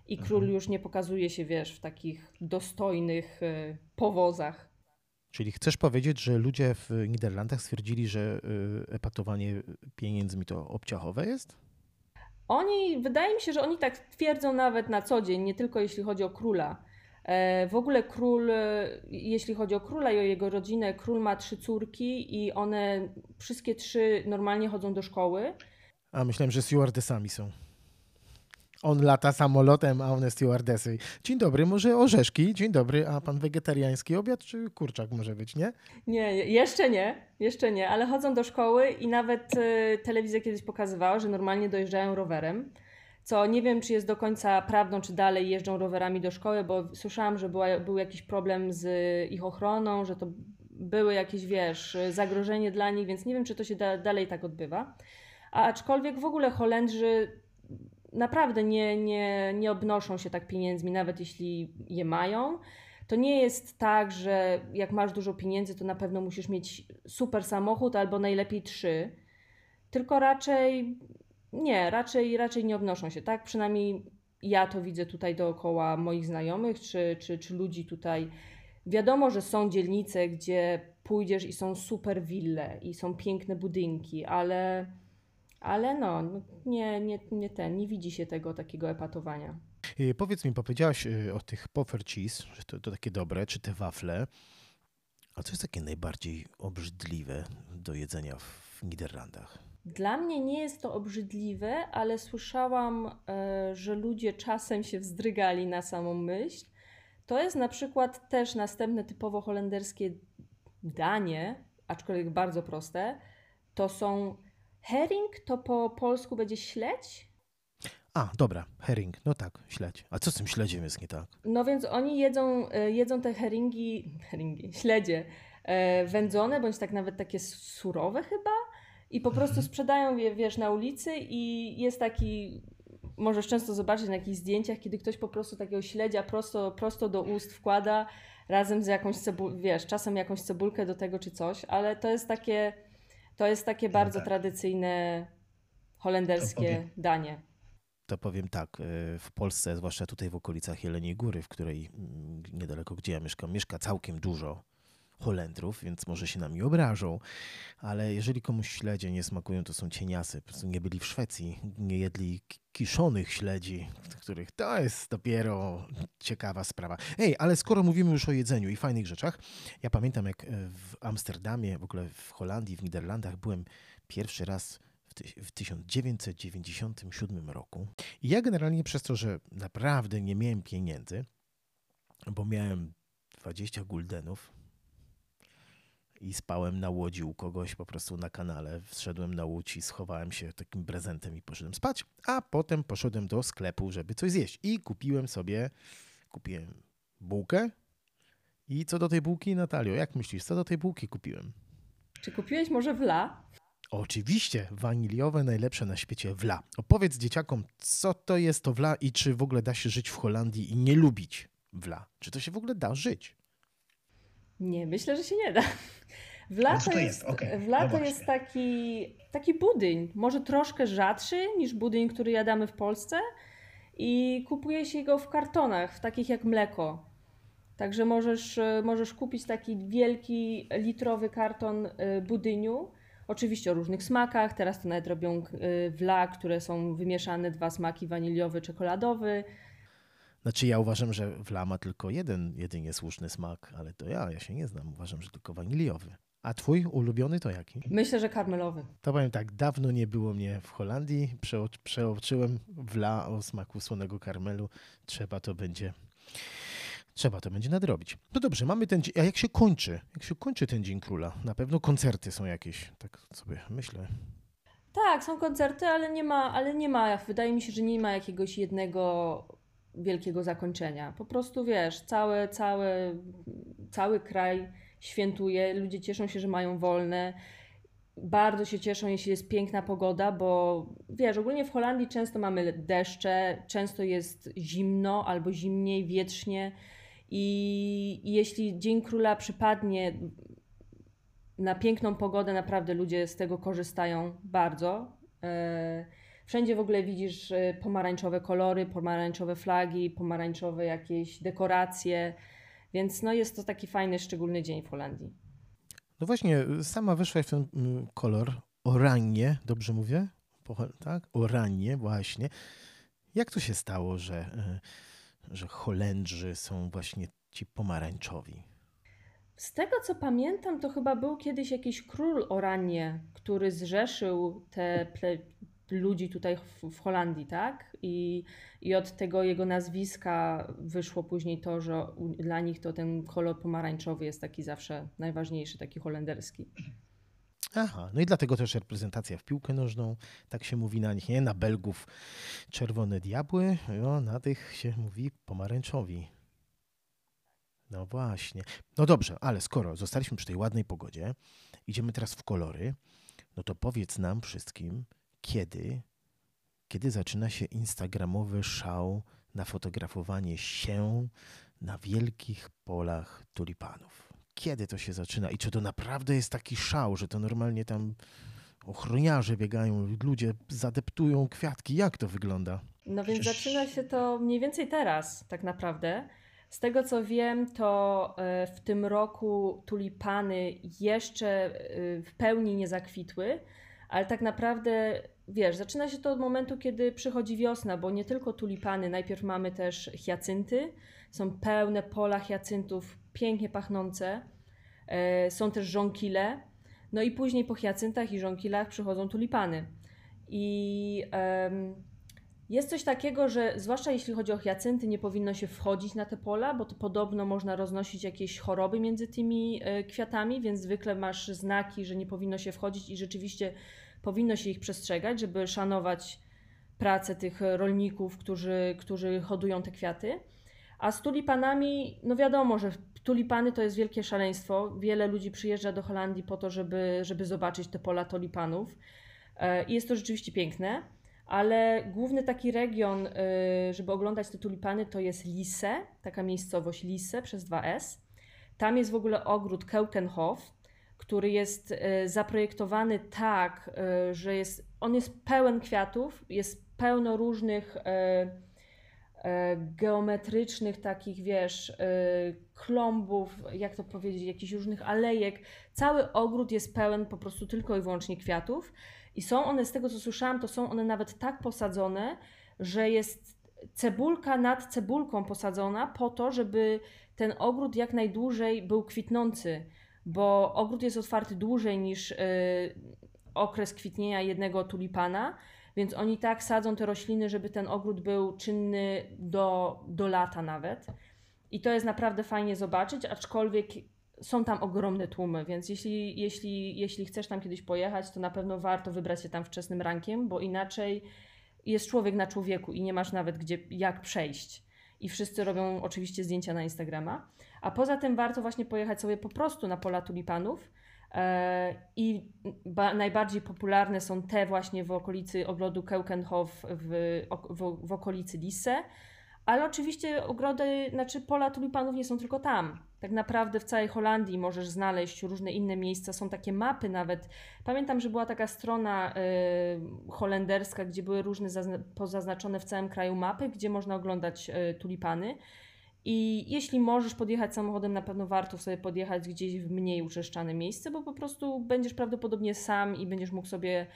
i król mhm. już nie pokazuje się, wiesz, w takich dostojnych y, powozach. Czyli chcesz powiedzieć, że ludzie w Niderlandach stwierdzili, że y, epatowanie pieniędzmi to obciachowe jest? Oni, wydaje mi się, że oni tak twierdzą nawet na co dzień, nie tylko jeśli chodzi o króla E, w ogóle król, e, jeśli chodzi o króla i o jego rodzinę, król ma trzy córki i one wszystkie trzy normalnie chodzą do szkoły. A myślałem, że stewardessami są. On lata samolotem, a one stewardessy. Dzień dobry, może orzeszki? Dzień dobry, a pan wegetariański obiad czy kurczak może być, nie? Nie, jeszcze nie, jeszcze nie, ale chodzą do szkoły i nawet y, telewizja kiedyś pokazywała, że normalnie dojeżdżają rowerem co nie wiem, czy jest do końca prawdą, czy dalej jeżdżą rowerami do szkoły, bo słyszałam, że była, był jakiś problem z ich ochroną, że to były jakieś, wiesz, zagrożenie dla nich, więc nie wiem, czy to się da, dalej tak odbywa. A aczkolwiek w ogóle Holendrzy naprawdę nie, nie, nie obnoszą się tak pieniędzmi, nawet jeśli je mają. To nie jest tak, że jak masz dużo pieniędzy, to na pewno musisz mieć super samochód albo najlepiej trzy. Tylko raczej nie, raczej, raczej nie obnoszą się, tak? Przynajmniej ja to widzę tutaj dookoła moich znajomych czy, czy, czy ludzi tutaj. Wiadomo, że są dzielnice, gdzie pójdziesz i są super wille i są piękne budynki, ale, ale no, no nie, nie, nie ten, nie widzi się tego takiego epatowania. Y, powiedz mi, powiedziałaś y, o tych puffer cheese, że to, to takie dobre, czy te wafle. A co jest takie najbardziej obrzydliwe do jedzenia w Niderlandach? Dla mnie nie jest to obrzydliwe, ale słyszałam, e, że ludzie czasem się wzdrygali na samą myśl. To jest na przykład też następne typowo holenderskie danie, aczkolwiek bardzo proste. To są herring, to po polsku będzie śledź. A, dobra, herring, no tak, śledź. A co z tym śledziem jest nie tak? No więc oni jedzą, e, jedzą te herringi, herringi, śledzie e, wędzone, bądź tak nawet takie surowe chyba i po prostu mhm. sprzedają je, wiesz, na ulicy i jest taki, możesz często zobaczyć na jakichś zdjęciach, kiedy ktoś po prostu takiego śledzia prosto, prosto do ust wkłada razem z jakąś cebulką, wiesz, czasem jakąś cebulkę do tego czy coś, ale to jest takie, to jest takie bardzo tak. tradycyjne holenderskie danie. To powiem tak, e, w Polsce, zwłaszcza tutaj w okolicach Jeleniej Góry, w której mm, niedaleko gdzie ja mieszkam, mieszka całkiem dużo Holendrów, więc może się nami obrażą, ale jeżeli komuś śledzie nie smakują, to są cieniasy. Po prostu nie byli w Szwecji, nie jedli kiszonych śledzi, których to jest dopiero ciekawa sprawa. Ej, ale skoro mówimy już o jedzeniu i fajnych rzeczach, ja pamiętam jak w Amsterdamie, w ogóle w Holandii, w Niderlandach byłem pierwszy raz w 1997 roku. I ja generalnie przez to, że naprawdę nie miałem pieniędzy, bo miałem 20 guldenów, i spałem na łodzi u kogoś po prostu na kanale. Wszedłem na łódź i schowałem się takim prezentem i poszedłem spać, a potem poszedłem do sklepu, żeby coś zjeść i kupiłem sobie, kupiłem bułkę i co do tej bułki, Natalio, jak myślisz, co do tej bułki kupiłem? Czy kupiłeś może wla? Oczywiście, waniliowe najlepsze na świecie wla. Opowiedz dzieciakom, co to jest to wla i czy w ogóle da się żyć w Holandii i nie lubić wla. Czy to się w ogóle da żyć? Nie, myślę, że się nie da. Wla to, jest, okay. wla to jest taki, taki budyń, może troszkę rzadszy niż budyń, który jadamy w Polsce i kupuje się go w kartonach, w takich jak mleko. Także możesz, możesz kupić taki wielki litrowy karton y, budyniu, oczywiście o różnych smakach. Teraz to nawet robią y, wla, które są wymieszane, dwa smaki, waniliowy, czekoladowy. Znaczy ja uważam, że wla ma tylko jeden jedynie słuszny smak, ale to ja, ja się nie znam. Uważam, że tylko waniliowy. A twój ulubiony to jaki? Myślę, że karmelowy. To powiem tak, dawno nie było mnie w Holandii. Przeoczyłem wla o smaku słonego karmelu. Trzeba to będzie Trzeba to będzie nadrobić. No dobrze, mamy ten dzień. A jak się kończy? Jak się kończy ten Dzień Króla? Na pewno koncerty są jakieś, tak sobie myślę. Tak, są koncerty, ale nie ma, ale nie ma, wydaje mi się, że nie ma jakiegoś jednego wielkiego zakończenia. Po prostu wiesz, cały, cały, cały kraj świętuje, ludzie cieszą się, że mają wolne. Bardzo się cieszą, jeśli jest piękna pogoda, bo wiesz, ogólnie w Holandii często mamy deszcze, często jest zimno albo zimniej, wietrznie. I, I jeśli Dzień Króla przypadnie na piękną pogodę, naprawdę ludzie z tego korzystają bardzo. E, wszędzie w ogóle widzisz e, pomarańczowe kolory, pomarańczowe flagi, pomarańczowe jakieś dekoracje, więc no jest to taki fajny, szczególny dzień w Holandii. No właśnie, sama wyszła w ten mm, kolor oranie, dobrze mówię? Tak? Oranie, właśnie. Jak to się stało, że e, że Holendrzy są właśnie ci pomarańczowi. Z tego co pamiętam, to chyba był kiedyś jakiś król Oranie, który zrzeszył te ludzi tutaj w, Holandii, tak? I, I od tego jego nazwiska wyszło później to, że dla nich to ten kolor pomarańczowy jest taki zawsze najważniejszy, taki holenderski. Aha, no i dlatego też reprezentacja w piłkę nożną, tak się mówi na nich, nie? Na Belgów czerwone diabły, no, na tych się mówi pomarańczowi. No właśnie. No dobrze, ale skoro zostaliśmy przy tej ładnej pogodzie, idziemy teraz w kolory, no to powiedz nam wszystkim, kiedy, kiedy zaczyna się instagramowy szał na fotografowanie się na wielkich polach tulipanów kiedy to się zaczyna i czy to naprawdę jest taki szał, że to normalnie tam ochroniarze biegają, ludzie zadeptują kwiatki. Jak to wygląda? No więc zaczyna się to mniej więcej teraz, tak naprawdę. Z tego co wiem, to e, w tym roku tulipany jeszcze e, w pełni nie zakwitły, ale tak naprawdę wiesz, zaczyna się to od momentu, kiedy przychodzi wiosna, bo nie tylko tulipany, najpierw mamy też hiacynty, są pełne pola hiacyntów, pięknie pachnące. E, są też żonkile. No i później po hiacyntach i żonkilach przychodzą tulipany. I jest coś takiego, że zwłaszcza jeśli chodzi o hiacynty, nie powinno się wchodzić na te pola, bo to podobno można roznosić jakieś choroby między tymi e, kwiatami, więc zwykle masz znaki, że nie powinno się wchodzić i rzeczywiście powinno się ich przestrzegać, żeby szanować pracę tych rolników, którzy, którzy hodują te kwiaty. A z tulipanami, no wiadomo, że tulipany to jest wielkie szaleństwo. Wiele ludzi przyjeżdża do Holandii po to, żeby, żeby zobaczyć te pola tulipanów. E, I jest to rzeczywiście piękne. Ale główny taki region, e, żeby oglądać te tulipany, to jest Lisse, taka miejscowość Lisse przez 2S. Tam jest w ogóle ogród Keukenhof, który jest e, zaprojektowany tak, że jest, on jest pełen kwiatów, jest pełno różnych E, geometrycznych takich, wiesz, e, klombów, jak to powiedzieć, jakichś różnych alejek. Cały ogród jest pełen po prostu tylko i wyłącznie kwiatów. I są one, z tego co słyszałam, to są one nawet tak posadzone, że jest cebulka nad cebulką posadzona po to, żeby ten ogród jak najdłużej był kwitnący, bo ogród jest otwarty dłużej niż y, okres kwitnienia jednego tulipana więc oni tak sadzą te rośliny, żeby ten ogród był czynny do, do lata nawet. I to jest naprawdę fajnie zobaczyć, aczkolwiek są tam ogromne tłumy, więc jeśli, jeśli, jeśli chcesz tam kiedyś pojechać, to na pewno warto wybrać się tam wczesnym rankiem, bo inaczej jest człowiek na człowieku i nie masz nawet gdzie, jak przejść. I wszyscy robią oczywiście zdjęcia na Instagrama. A poza tym warto właśnie pojechać sobie po prostu na pola tulipanów, I najbardziej popularne są te właśnie w okolicy ogrodu Keukenhof w, w, w okolicy Lisse. Ale oczywiście ogrody, znaczy pola tulipanów nie są tylko tam. Tak naprawdę w całej Holandii możesz znaleźć różne inne miejsca. Są takie mapy nawet. Pamiętam, że była taka strona y, holenderska, gdzie były różne pozaznaczone w całym kraju mapy, gdzie można oglądać y, tulipany. I jeśli możesz podjechać samochodem, na pewno warto sobie podjechać gdzieś w mniej uczeszczane miejsce, bo po prostu będziesz prawdopodobnie sam i będziesz mógł sobie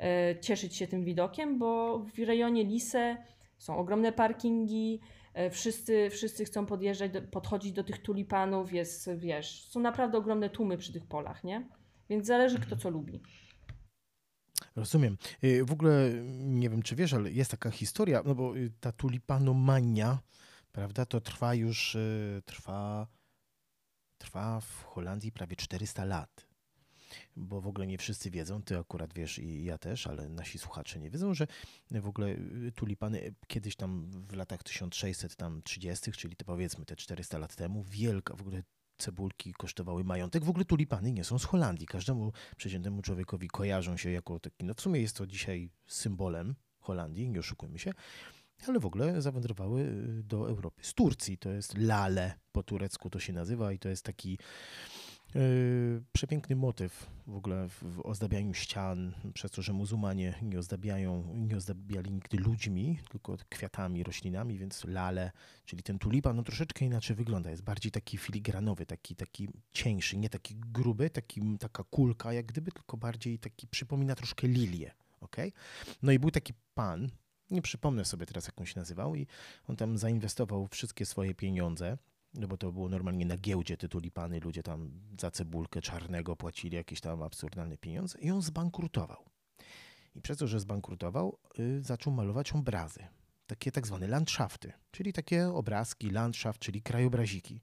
y, cieszyć się tym widokiem, bo w rejonie Lise są ogromne parkingi, e, wszyscy, wszyscy chcą podjeżdżać, podchodzić do tych tulipanów, jest, wiesz, są naprawdę ogromne tłumy przy tych polach, nie? Więc zależy kto co lubi. Rozumiem. Y, w ogóle nie wiem, czy wiesz, ale jest taka historia, no bo y, ta tulipanomania, prawda, to trwa już, y, trwa, trwa w Holandii prawie 400 lat bo w ogóle nie wszyscy wiedzą, ty akurat wiesz i ja też, ale nasi słuchacze nie wiedzą, że w ogóle y, tulipany kiedyś tam w latach 1630, czyli te powiedzmy te 400 lat temu, wielka w ogóle cebulki kosztowały majątek. W ogóle tulipany nie są z Holandii. Każdemu przeciętnemu człowiekowi kojarzą się jako taki, no w sumie jest to dzisiaj symbolem Holandii, nie oszukujmy się, ale w ogóle zawędrowały y, do Europy. Z Turcji to jest lale, po turecku to się nazywa i to jest taki Yy, przepiękny motyw w ogóle w, w, ozdabianiu ścian, przez to, że muzułmanie nie ozdabiają, nie ozdabiali nigdy ludźmi, tylko kwiatami, roślinami, więc lale, czyli ten tulipan, no troszeczkę inaczej wygląda, jest bardziej taki filigranowy, taki, taki cieńszy, nie taki gruby, taki, taka kulka jak gdyby, tylko bardziej taki, przypomina troszkę lilię, ok? No i był taki pan, nie przypomnę sobie teraz jak on się nazywał i on tam zainwestował wszystkie swoje pieniądze, no bo to było normalnie na giełdzie te tulipany, ludzie tam za cebulkę czarnego płacili jakieś tam absurdalne pieniądze i on zbankrutował. I przez to, że zbankrutował, y, zaczął malować obrazy, takie tak zwane landschafty, czyli takie obrazki, landschaft, czyli krajobraziki.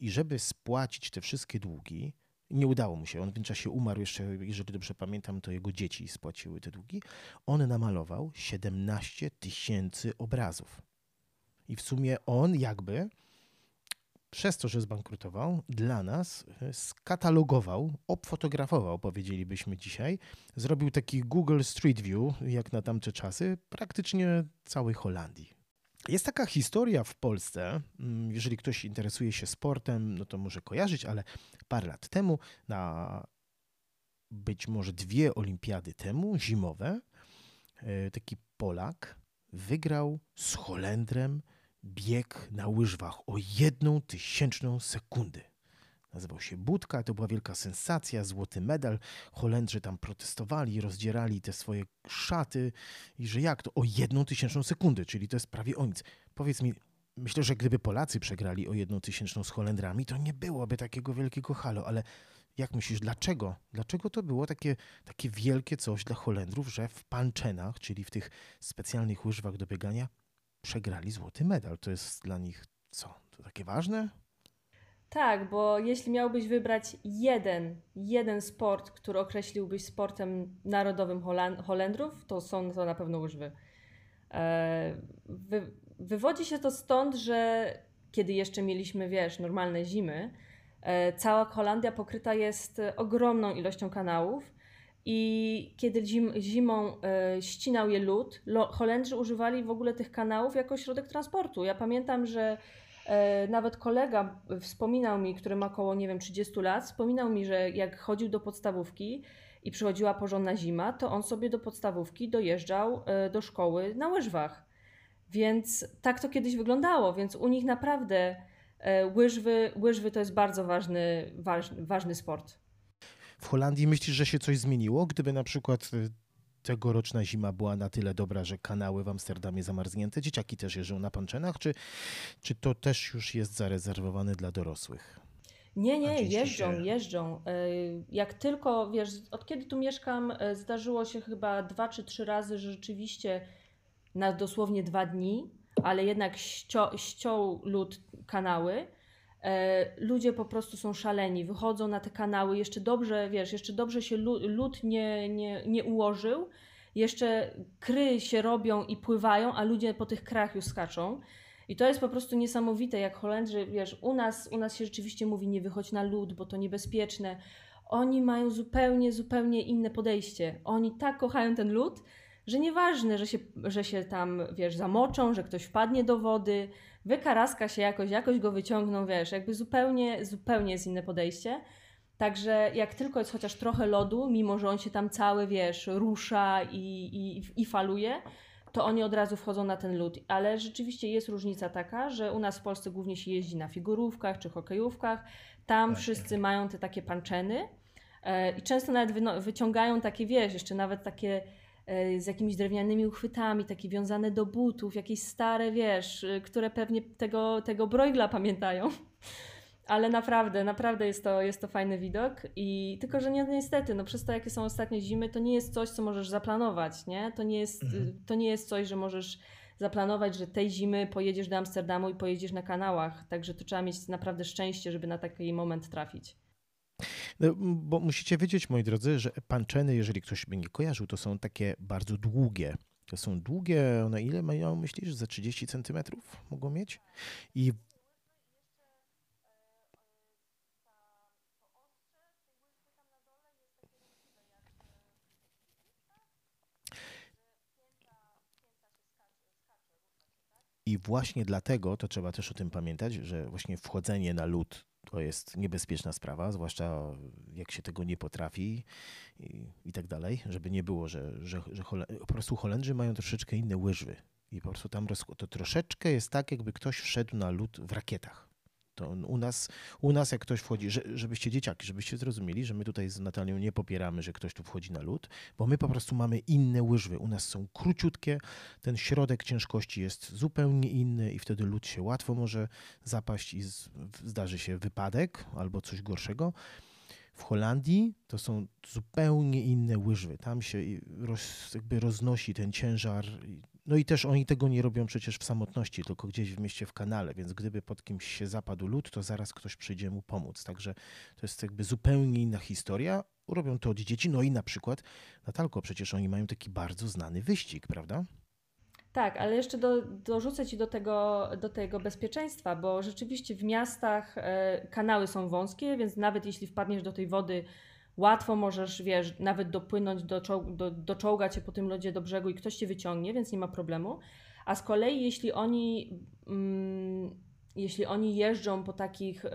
I żeby spłacić te wszystkie długi, nie udało mu się. On w tym czasie umarł jeszcze, jeżeli dobrze pamiętam, to jego dzieci spłaciły te długi. On namalował 17 tysięcy obrazów. I w sumie on jakby przez to, że zbankrutował, dla nas e, skatalogował, obfotografował, powiedzielibyśmy dzisiaj, zrobił taki Google Street View, jak na tamte czasy, praktycznie całej Holandii. Jest taka historia w Polsce, mm, jeżeli ktoś interesuje się sportem, no to może kojarzyć, ale parę lat temu, na być może dwie olimpiady temu, zimowe, e, taki Polak wygrał z Holendrem bieg na łyżwach o jedną tysięczną sekundy. Nazywał się Budka, to była wielka sensacja, złoty medal. Holendrzy tam protestowali, rozdzierali te swoje szaty i że jak to o jedną tysięczną sekundę, czyli to jest prawie o nic. Powiedz mi, myślę, że gdyby Polacy przegrali o jedną tysięczną z Holendrami, to nie byłoby takiego wielkiego halo, ale jak myślisz, dlaczego? Dlaczego to było takie, takie wielkie coś dla Holendrów, że w panczenach, czyli w tych specjalnych łyżwach do biegania, przegrali złoty medal. To jest dla nich co? To takie ważne? Tak, bo jeśli miałbyś wybrać jeden, jeden sport, który określiłbyś sportem narodowym Holendrów, to są to na pewno łyżwy. E, wy, wywodzi się to stąd, że kiedy jeszcze mieliśmy, wiesz, normalne zimy, e, cała Holandia pokryta jest ogromną ilością kanałów i kiedy zim, zimą e, ścinał je lód, Holendrzy używali w ogóle tych kanałów jako środek transportu. Ja pamiętam, że nawet kolega wspominał mi, który ma około, nie wiem, 30 lat, wspominał mi, że jak chodził do podstawówki i przychodziła porządna zima, to on sobie do podstawówki dojeżdżał e, do szkoły na łyżwach. Więc tak to kiedyś wyglądało, więc u nich naprawdę e, łyżwy, łyżwy to jest bardzo ważny, ważny, ważny sport w Holandii myślisz, że się coś zmieniło? Gdyby na przykład tegoroczna zima była na tyle dobra, że kanały w Amsterdamie zamarznięte, dzieciaki też jeżdżą na panczenach, czy, czy to też już jest zarezerwowane dla dorosłych? Nie, nie, jeżdżą, jeżdżą. Y, jak tylko, wiesz, od kiedy tu mieszkam, y, zdarzyło się chyba dwa czy trzy razy, że rzeczywiście na dosłownie dwa dni, ale jednak ściął, ściął lud kanały E, ludzie po prostu są szaleni, wychodzą na te kanały, jeszcze dobrze, wiesz, jeszcze dobrze się lód nie, nie, nie ułożył, jeszcze kry się robią i pływają, a ludzie po tych krach już skaczą. I to jest po prostu niesamowite, jak Holendrzy, wiesz, u nas, u nas się rzeczywiście mówi nie wychodź na lód, bo to niebezpieczne. oni mają zupełnie, zupełnie inne podejście. Oni tak kochają ten lód, że nieważne, że się, że się tam, wiesz, zamoczą, że ktoś wpadnie do wody, wykaraska się jakoś, jakoś go wyciągną, wiesz, jakby zupełnie, zupełnie jest inne podejście. Także jak tylko jest chociaż trochę lodu, mimo że on się tam cały, wiesz, rusza i, i, i faluje, to oni od razu wchodzą na ten lód. Ale rzeczywiście jest różnica taka, że u nas w Polsce głównie się jeździ na figurówkach czy hokejówkach. Tam Właśnie. wszyscy mają te takie panczeny e, i często nawet wyciągają takie, wiesz, jeszcze nawet takie z jakimiś drewnianymi uchwytami, takie wiązane do butów, jakieś stare, wiesz, e, które pewnie tego, tego brojgla pamiętają. Ale naprawdę, naprawdę jest to, jest to fajny widok. I tylko, że niestety, no przez to, jakie są ostatnie zimy, to nie jest coś, co możesz zaplanować, nie? To nie jest, mhm. to nie jest coś, że możesz zaplanować, że tej zimy pojedziesz do Amsterdamu i pojedziesz na kanałach. Także to trzeba mieć naprawdę szczęście, żeby na taki moment trafić. No, bo musicie wiedzieć, moi drodzy, że panczeny, jeżeli ktoś by nie kojarzył, to są takie bardzo długie. To są długie, one ile mają, myślisz, za 30 centymetrów mogą mieć? I I właśnie dlatego, to trzeba też o tym pamiętać, że właśnie wchodzenie na lód to jest niebezpieczna sprawa, zwłaszcza jak się tego nie potrafi i, i tak dalej, żeby nie było, że, że, że po prostu Holendrzy mają troszeczkę inne łyżwy. I po prostu tam to troszeczkę jest tak, jakby ktoś wszedł na lód w rakietach. To u nas, u nas jak ktoś wchodzi, że, żebyście dzieciaki, żebyście zrozumieli, że my tutaj z Natalią nie popieramy, że ktoś tu wchodzi na lód, bo my po prostu mamy inne łyżwy. U nas są króciutkie, ten środek ciężkości jest zupełnie inny i wtedy lód się łatwo może zapaść i z, zdarzy się wypadek albo coś gorszego. W Holandii to są zupełnie inne łyżwy. Tam się roz, jakby roznosi ten ciężar no i też oni tego nie robią przecież w samotności, tylko gdzieś w mieście w kanale, więc gdyby pod kimś się zapadł lód, to zaraz ktoś przyjdzie mu pomóc. Także to jest jakby zupełnie inna historia. Robią to od dzieci. No i na przykład, Natalko, przecież oni mają taki bardzo znany wyścig, prawda? Tak, ale jeszcze do, dorzucę Ci do tego, do tego bezpieczeństwa, bo rzeczywiście w miastach e, kanały są wąskie, więc nawet jeśli wpadniesz do tej wody łatwo możesz, wiesz, nawet dopłynąć, do, do, doczołgać się po tym lodzie do brzegu i ktoś cię wyciągnie, więc nie ma problemu. A z kolei, jeśli oni, mm, jeśli oni jeżdżą po takich, y,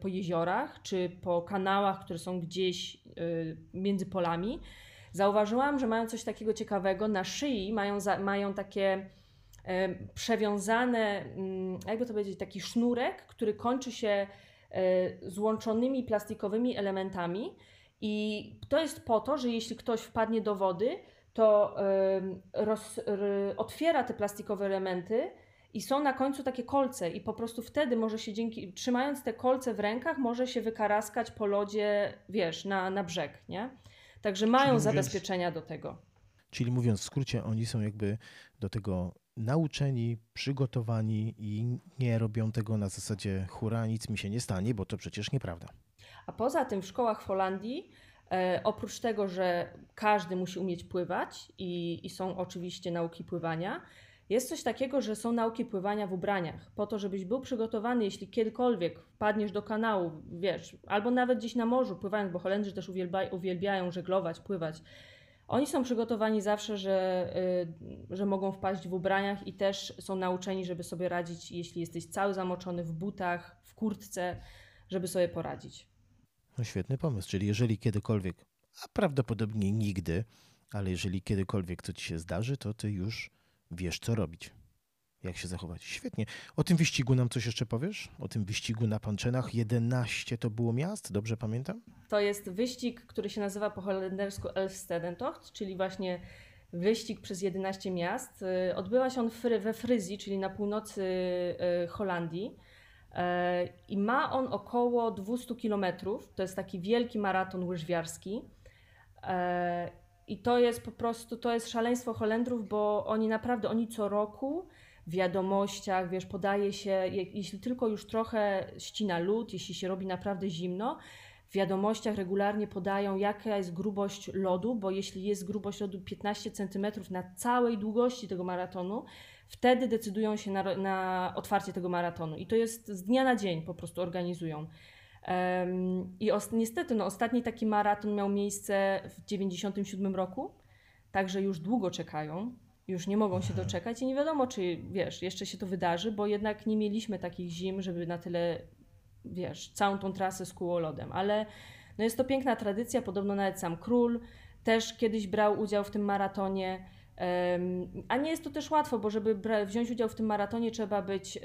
po jeziorach, czy po kanałach, które są gdzieś y, między polami, zauważyłam, że mają coś takiego ciekawego. Na szyi mają, za, mają takie y, przewiązane, mm, jakby to powiedzieć, taki sznurek, który kończy się złączonymi plastikowymi elementami i to jest po to, że jeśli ktoś wpadnie do wody, to roz, otwiera te plastikowe elementy i są na końcu takie kolce i po prostu wtedy może się dzięki, trzymając te kolce w rękach, może się wykaraskać po lodzie, wiesz, na, na brzeg, nie? Także mają czyli zabezpieczenia mówiąc, do tego. Czyli mówiąc w skrócie, oni są jakby do tego nauczeni, przygotowani i nie robią tego na zasadzie hura, nic mi się nie stanie, bo to przecież nieprawda. A poza tym w szkołach w Holandii, e, oprócz tego, że każdy musi umieć pływać i, i są oczywiście nauki pływania, jest coś takiego, że są nauki pływania w ubraniach, po to, żebyś był przygotowany, jeśli kiedykolwiek wpadniesz do kanału, wiesz, albo nawet gdzieś na morzu pływając, bo Holendrzy też uwielbia, uwielbiają żeglować, pływać. Oni są przygotowani zawsze, że, y, że mogą wpaść w ubraniach i też są nauczeni, żeby sobie radzić, jeśli jesteś cały zamoczony w butach, w kurtce, żeby sobie poradzić. No świetny pomysł. Czyli jeżeli kiedykolwiek, a prawdopodobnie nigdy, ale jeżeli kiedykolwiek to ci się zdarzy, to ty już wiesz, co robić. Jak się zachować. Świetnie. O tym wyścigu nam coś jeszcze powiesz? O tym wyścigu na Panczenach. 11 to było miast, dobrze pamiętam? To jest wyścig, który się nazywa po holendersku Elfstedentocht, czyli właśnie wyścig przez 11 miast. Y, odbywa się on we Fryzji, czyli na północy y, Holandii. E, I ma on około 200 kilometrów. To jest taki wielki maraton łyżwiarski. E, I to jest po prostu, to jest szaleństwo Holendrów, bo oni naprawdę, oni co roku w wiadomościach, wiesz, podaje się, jeśli tylko już trochę ścina lód, jeśli się robi naprawdę zimno, w wiadomościach regularnie podają, jaka jest grubość lodu, bo jeśli jest grubość lodu 15 cm na całej długości tego maratonu, wtedy decydują się na, na otwarcie tego maratonu. I to jest z dnia na dzień po prostu organizują. I os- niestety, no, ostatni taki maraton miał miejsce w 97 roku, także już długo czekają, już nie mogą się mhm. doczekać i nie wiadomo, czy wiesz, jeszcze się to wydarzy, bo jednak nie mieliśmy takich zim, żeby na tyle, wiesz, całą tą trasę skłuło lodem, ale no jest to piękna tradycja, podobno nawet sam król też kiedyś brał udział w tym maratonie. A nie jest to też łatwo, bo żeby wziąć udział w tym maratonie, trzeba być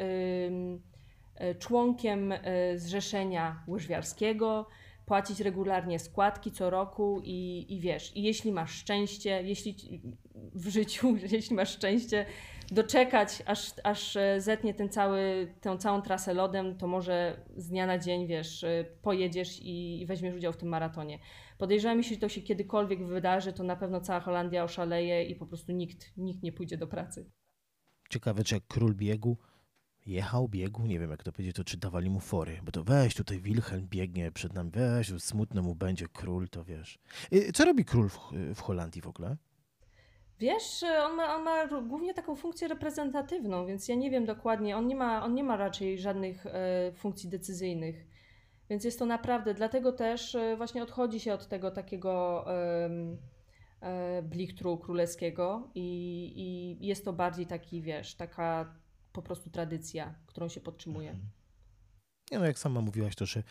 e, członkiem e, zrzeszenia łyżwiarskiego, płacić regularnie składki co roku i, i wiesz, i jeśli masz szczęście, jeśli w życiu, jeśli masz szczęście doczekać, aż, aż e, zetnie ten cały, tę całą trasę lodem, to może z dnia na dzień, wiesz, pojedziesz i, weźmiesz udział w tym maratonie. Podejrzewam, jeśli to się kiedykolwiek wydarzy, to na pewno cała Holandia oszaleje i po prostu nikt, nikt nie pójdzie do pracy. Ciekawe, czy jak król biegł, jechał, biegł, nie wiem jak to powiedzieć, to czy dawali mu fory, bo to weź tutaj Wilhelm biegnie przed nami, weź, smutno mu będzie król, to wiesz. Y, co robi król w, w Holandii w ogóle? Wiesz, on ma, on ma głównie taką funkcję reprezentatywną, więc ja nie wiem dokładnie, on nie ma, on nie ma raczej żadnych e, funkcji decyzyjnych. Więc jest to naprawdę, dlatego też e, właśnie odchodzi się od tego takiego e, blichtru królewskiego i, i jest to bardziej taki, wiesz, taka po prostu tradycja, którą się podtrzymuje. Mhm. Nie no, jak sama mówiłaś, to że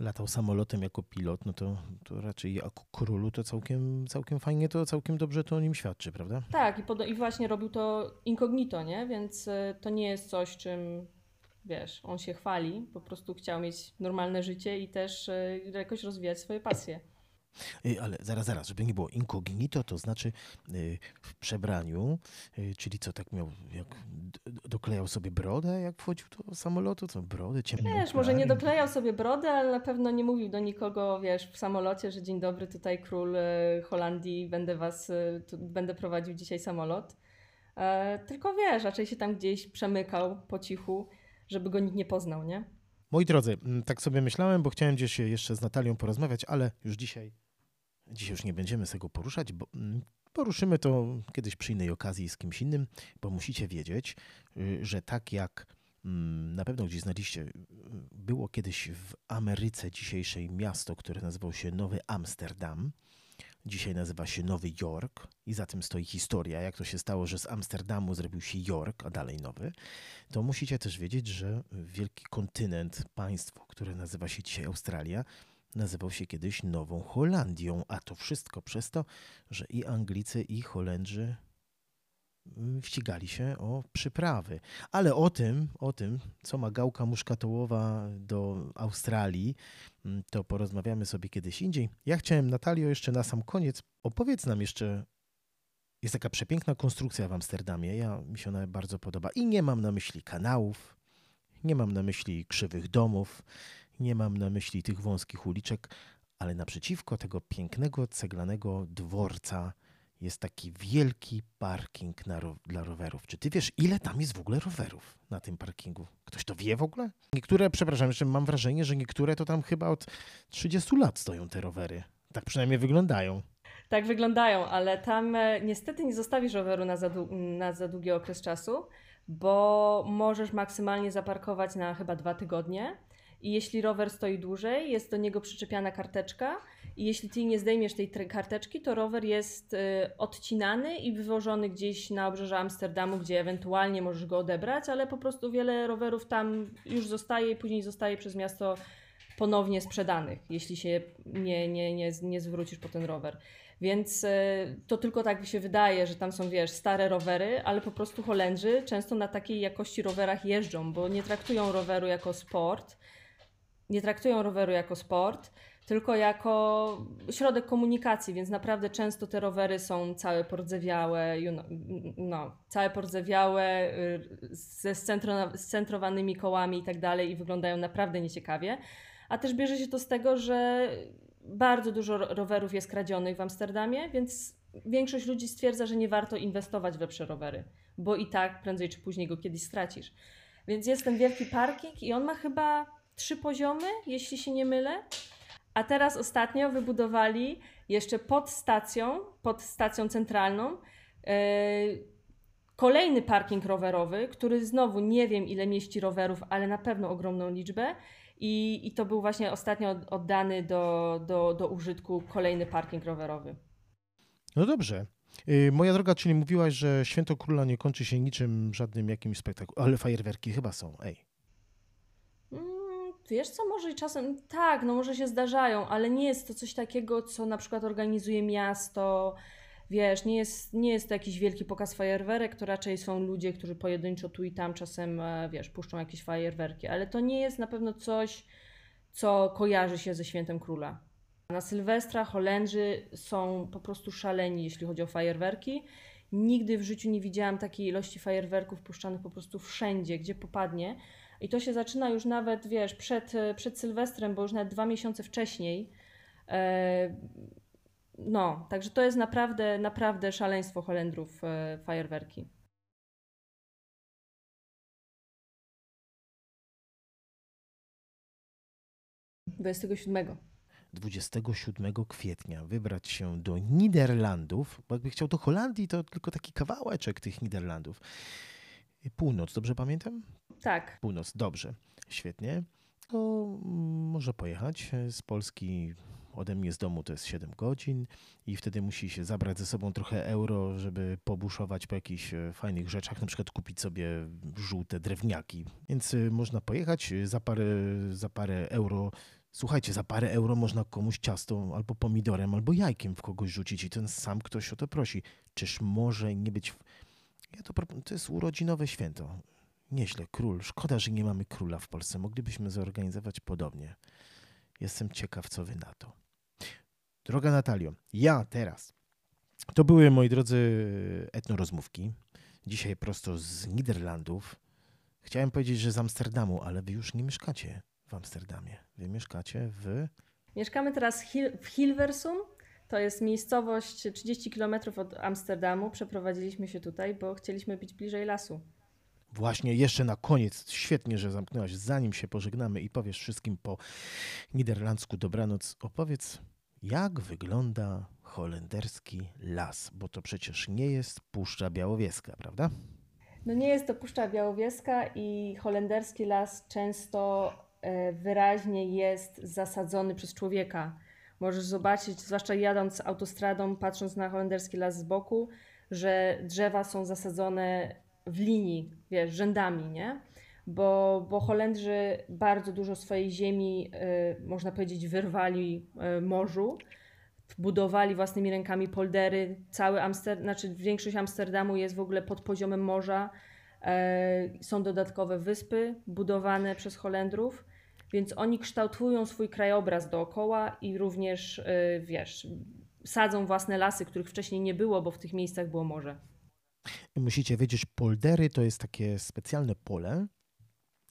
latał samolotem jako pilot, no to, to raczej jako królu to całkiem, całkiem fajnie, to całkiem dobrze to o nim świadczy, prawda? Tak, i, pod, i właśnie robił to incognito, nie? Więc e, to nie jest coś, czym wiesz, on się chwali, po prostu chciał mieć normalne życie i też e, jakoś rozwijać swoje pasje. Ale zaraz, zaraz, żeby nie było incognito, to znaczy y, w przebraniu, y, czyli co tak miał, jak doklejał sobie brodę, jak wchodził do samolotu, co brodę, ciemną Wiesz, może nie doklejał sobie brodę, ale na pewno nie mówił do nikogo, wiesz, w samolocie, że dzień dobry, tutaj król y, Holandii, będę was, tu, będę prowadził dzisiaj samolot. E, tylko wiesz, raczej się tam gdzieś przemykał po cichu żeby go nikt nie poznał, nie? Moi drodzy, mm, tak sobie myślałem, bo chciałem gdzieś jeszcze z Natalią porozmawiać, ale już dzisiaj, dzisiaj już nie będziemy tego poruszać, bo mm, poruszymy to kiedyś przy innej okazji z kimś innym, bo musicie wiedzieć, y, że tak jak mm, na pewno gdzieś znaliście, y, było kiedyś w Ameryce dzisiejszej miasto, które nazywało się Nowy Amsterdam, Dzisiaj nazywa się Nowy Jork i za tym stoi historia, jak to się stało, że z Amsterdamu zrobił się Jork, a dalej nowy. To musicie też wiedzieć, że wielki kontynent, państwo, które nazywa się dzisiaj Australia, nazywał się kiedyś Nową Holandią, a to wszystko przez to, że i Anglicy, i Holendrzy ścigali się o przyprawy. Ale o tym, o tym, co ma gałka muszkatołowa do Australii, mm, to porozmawiamy sobie kiedyś indziej. Ja chciałem, Natalio, jeszcze na sam koniec, opowiedz nam jeszcze, jest taka przepiękna konstrukcja w Amsterdamie, ja, mi się ona bardzo podoba i nie mam na myśli kanałów, nie mam na myśli krzywych domów, nie mam na myśli tych wąskich uliczek, ale naprzeciwko tego pięknego ceglanego dworca jest taki wielki parking ro dla rowerów. Czy ty wiesz, ile tam jest w ogóle rowerów na tym parkingu? Ktoś to wie w ogóle? Niektóre, przepraszam, jeszcze mam wrażenie, że niektóre to tam chyba od 30 lat stoją te rowery. Tak przynajmniej wyglądają. Tak wyglądają, ale tam e, niestety nie zostawisz roweru na za, na za długi okres czasu, bo możesz maksymalnie zaparkować na chyba dwa tygodnie. I jeśli rower stoi dłużej, jest do niego przyczepiana karteczka i jeśli ty nie zdejmiesz tej karteczki, to rower jest y, odcinany i wywożony gdzieś na obrzeże Amsterdamu, gdzie ewentualnie możesz go odebrać, ale po prostu wiele rowerów tam już zostaje i później zostaje przez miasto ponownie sprzedanych, jeśli się nie, nie, nie, nie zwrócisz po ten rower. Więc y, to tylko tak się wydaje, że tam są, wiesz, stare rowery, ale po prostu Holendrzy często na takiej jakości rowerach jeżdżą, bo nie traktują roweru jako sport, nie traktują roweru jako sport, tylko jako środek komunikacji, więc naprawdę często te rowery są całe pordzewiałe, you know, no, całe pordzewiałe, y, ze scentrowanymi kołami i tak dalej i wyglądają naprawdę nieciekawie. A też bierze się to z tego, że bardzo dużo rowerów jest kradzionych w Amsterdamie, więc większość ludzi stwierdza, że nie warto inwestować w lepsze rowery, bo i tak prędzej czy później go kiedyś stracisz. Więc jest ten wielki parking i on ma chyba trzy poziomy, jeśli się nie mylę. A teraz ostatnio wybudowali jeszcze pod stacją, pod stacją centralną, yy, Kolejny parking rowerowy, który znowu nie wiem ile mieści rowerów, ale na pewno ogromną liczbę. I, i to był właśnie ostatnio oddany do, do, do użytku kolejny parking rowerowy. No dobrze. Y, moja droga, czyli mówiłaś, że Święto Króla nie kończy się niczym, żadnym jakimś spektaklem, ale fajerwerki chyba są, ej. Wiesz co, może i czasem, tak, no może się zdarzają, ale nie jest to coś takiego, co na przykład organizuje miasto, wiesz, nie jest, nie jest to jakiś wielki pokaz fajerwerek, to raczej są ludzie, którzy pojedynczo tu i tam czasem, e, wiesz, puszczą jakieś fajerwerki, ale to nie jest na pewno coś, co kojarzy się ze Świętem Króla. Na Sylwestra Holendrzy są po prostu szaleni, jeśli chodzi o fajerwerki. Nigdy w życiu nie widziałam takiej ilości fajerwerków puszczanych po prostu wszędzie, gdzie popadnie. I to się zaczyna już nawet, wiesz, przed, przed Sylwestrem, bo już nawet dwa miesiące wcześniej. E, no, także to jest naprawdę, naprawdę szaleństwo Holendrów, e, fajerwerki. 27. 27 kwietnia wybrać się do Niderlandów, bo jakby chciał do Holandii, to tylko taki kawałeczek tych Niderlandów. Północ, dobrze pamiętam? Tak. Północ, dobrze, świetnie. To może pojechać z Polski ode mnie z domu to jest 7 godzin i wtedy musi się zabrać ze sobą trochę euro, żeby pobuszować po jakichś e, fajnych rzeczach, na przykład kupić sobie żółte drewniaki. Więc e, można pojechać za parę, za parę euro Słuchajcie, za parę euro można komuś ciasto albo pomidorem, albo jajkiem w kogoś rzucić i ten sam ktoś o to prosi. Czyż może nie być... Ja to, to jest urodzinowe święto. Nieźle, król. Szkoda, że nie mamy króla w Polsce. Moglibyśmy zorganizować podobnie. Jestem ciekaw, co wy na to. Droga Natalio, ja teraz. To były, moi drodzy, etnorozmówki. Dzisiaj prosto z Niderlandów. Chciałem powiedzieć, że z Amsterdamu, ale wy już nie mieszkacie w Amsterdamie. Wy mieszkacie w... Mieszkamy teraz w Hilversum. To jest miejscowość 30 km od Amsterdamu. Przeprowadziliśmy się tutaj, bo chcieliśmy być bliżej lasu. Właśnie jeszcze na koniec, świetnie, że zamknęłaś, zanim się pożegnamy i powiesz wszystkim po niderlandzku dobranoc, opowiedz, jak wygląda holenderski las, bo to przecież nie jest Puszcza Białowieska, prawda? No nie jest to Puszcza Białowieska i holenderski las często E, wyraźnie jest zasadzony przez człowieka. Możesz zobaczyć, zwłaszcza jadąc autostradą, patrząc na holenderski las z boku, że drzewa są zasadzone w linii, wiesz, rzędami, nie? Bo, bo Holendrzy bardzo dużo swojej ziemi, y, można powiedzieć, wyrwali y, morzu, budowali własnymi rękami poldery. Cały Amster, znaczy większość Amsterdamu jest w ogóle pod poziomem morza. Y, są dodatkowe wyspy budowane przez Holendrów. Więc oni kształtują swój krajobraz dookoła i również, y, wiesz, sadzą własne lasy, których wcześniej nie było, bo w tych miejscach było morze. Musicie wiedzieć, poldery to jest takie specjalne pole,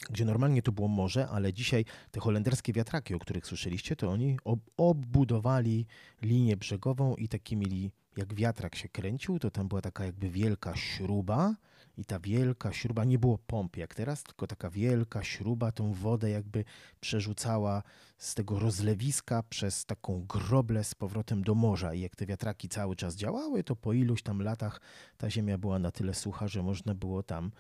gdzie normalnie to było morze, ale dzisiaj te holenderskie wiatraki, o których słyszeliście, to oni ob obudowali linię brzegową i taki mieli, jak wiatrak się kręcił, to tam była taka jakby wielka śruba i ta wielka śruba, nie było pomp jak teraz, tylko taka wielka śruba tą wodę jakby przerzucała z tego rozlewiska przez taką groblę z powrotem do morza. I jak te wiatraki cały czas działały, to po iluś tam latach ta ziemia była na tyle sucha, że można było tam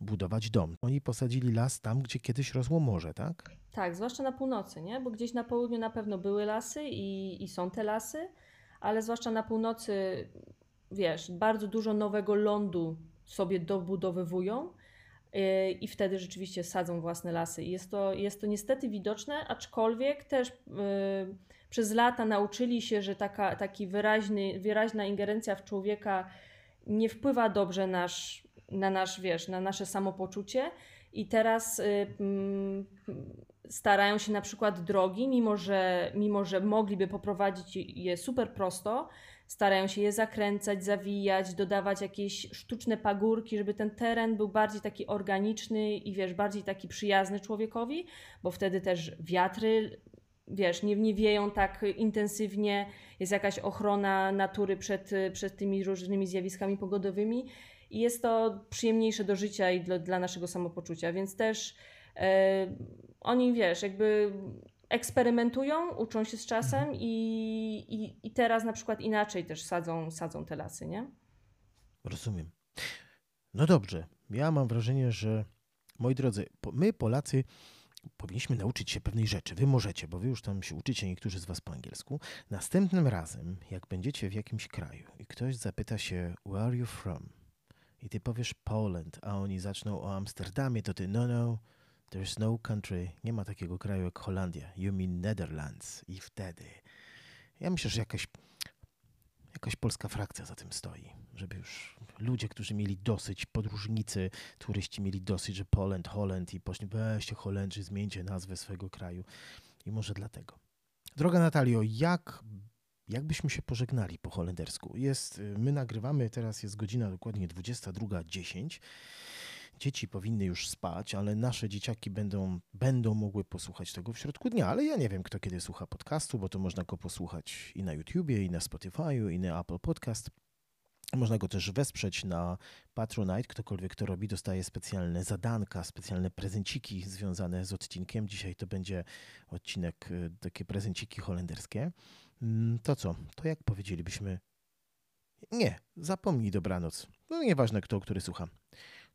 budować dom. Oni posadzili las tam, gdzie kiedyś rosło morze, tak? Tak, zwłaszcza na północy, nie? Bo gdzieś na południu na pewno były lasy i, i są te lasy, ale zwłaszcza na północy, wiesz, bardzo dużo nowego lądu sobie dobudowywują y, i wtedy rzeczywiście sadzą własne lasy. Jest to, jest to niestety widoczne, aczkolwiek też y, przez lata nauczyli się, że taka taki wyraźny, wyraźna ingerencja w człowieka nie wpływa dobrze nasz, na nasz, wiesz, na nasze samopoczucie i teraz y, mm, starają się na przykład drogi, mimo że, mimo że mogliby poprowadzić je super prosto, starają się je zakręcać, zawijać, dodawać jakieś sztuczne pagórki, żeby ten teren był bardziej taki organiczny i wiesz, bardziej taki przyjazny człowiekowi, bo wtedy też wiatry wiesz, nie, nie wieją tak intensywnie, jest jakaś ochrona natury przed, przed tymi różnymi zjawiskami pogodowymi i jest to przyjemniejsze do życia i dla, dla naszego samopoczucia, więc też e, oni, wiesz, jakby eksperymentują, uczą się z czasem i, i, i teraz na przykład inaczej też sadzą, sadzą te lasy, nie? Rozumiem. No dobrze, ja mam wrażenie, że moi drodzy, my Polacy powinniśmy nauczyć się pewnej rzeczy. Wy możecie, bo wy już tam się uczycie, niektórzy z was po angielsku. Następnym razem, jak będziecie w jakimś kraju i ktoś zapyta się, where are you from? I ty powiesz Poland, a oni zaczną o Amsterdamie, to ty, no, no, there's no country, nie ma takiego kraju jak Holandia. You mean Netherlands. I wtedy, ja myślę, że jakaś jakaś polska frakcja za tym stoi, żeby już ludzie, którzy mieli dosyć, podróżnicy, turyści mieli dosyć, że Poland, Holland i poszli, weźcie Holendrzy, zmieńcie nazwę swojego kraju. I może dlatego. Droga Natalio, jak, jak byśmy się pożegnali po holendersku? Jest, my nagrywamy, teraz jest godzina dokładnie 22.10 dzieci powinny już spać, ale nasze dzieciaki będą, będą mogły posłuchać tego w środku dnia. Ale ja nie wiem, kto kiedy słucha podcastu, bo to można go posłuchać i na YouTubie, i na Spotify'u, i na Apple Podcast. Można go też wesprzeć na Patronite. Ktokolwiek to robi, dostaje specjalne zadanka, specjalne prezenciki związane z odcinkiem. Dzisiaj to będzie odcinek, y, takie prezenciki holenderskie. Mm, to co? To jak powiedzielibyśmy? Nie, zapomnij dobranoc. No nieważne kto, który słucha.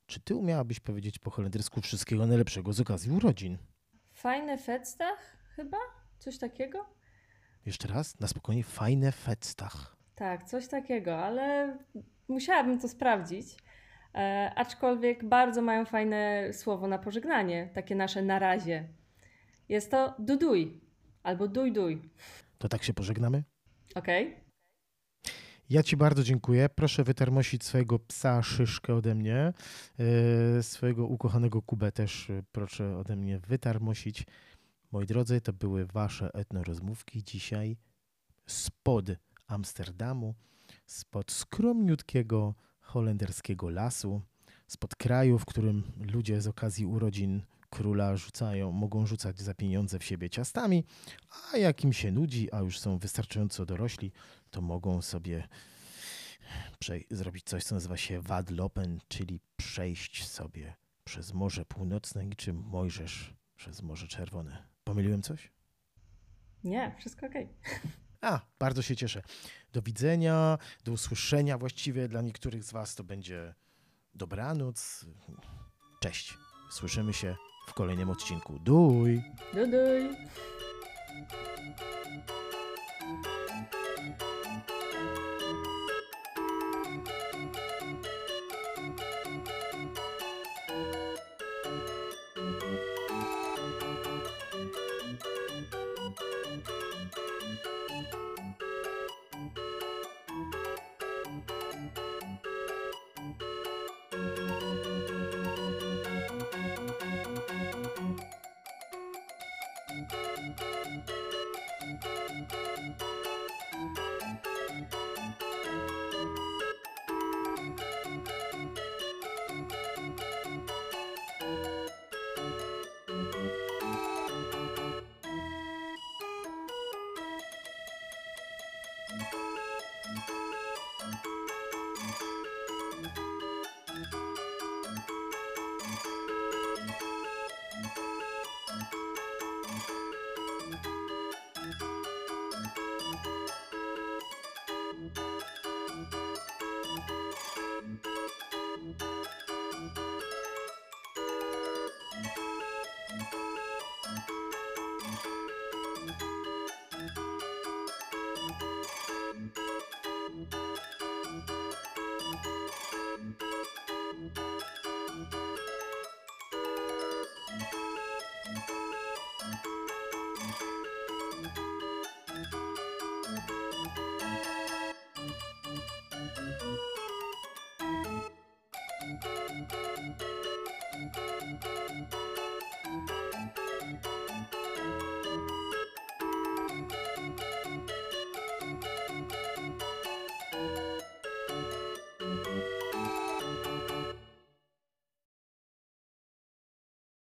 Czy ty umiałabyś powiedzieć po holendersku wszystkiego najlepszego z okazji urodzin? Fajne festach chyba? Coś takiego? Jeszcze raz, na spokojnie, fajne festach. Tak, coś takiego, ale musiałabym to sprawdzić. E, aczkolwiek bardzo mają fajne słowo na pożegnanie, takie nasze na razie. Jest to duduj albo duj duj. To tak się pożegnamy? Okej. Okay. Ja Ci bardzo dziękuję. Proszę wytermosić swojego psa Szyszkę ode mnie. Yy, swojego ukochanego Kubę też yy, proszę ode mnie wytarmosić. Moi drodzy, to były Wasze etnorozmówki dzisiaj spod Amsterdamu, spod skromniutkiego holenderskiego lasu, spod kraju, w którym ludzie z okazji urodzin króla rzucają, mogą rzucać za pieniądze w siebie ciastami, a jak im się nudzi, a już są wystarczająco dorośli, to mogą sobie zrobić coś, co nazywa się Wadlopen, czyli przejść sobie przez Morze Północne, niczym Mojżesz przez Morze Czerwone. Pomyliłem coś? Nie, wszystko. Okay. A, bardzo się cieszę. Do widzenia, do usłyszenia właściwie. Dla niektórych z Was to będzie dobranoc. Cześć. Słyszymy się w kolejnym odcinku. Duj! Duj!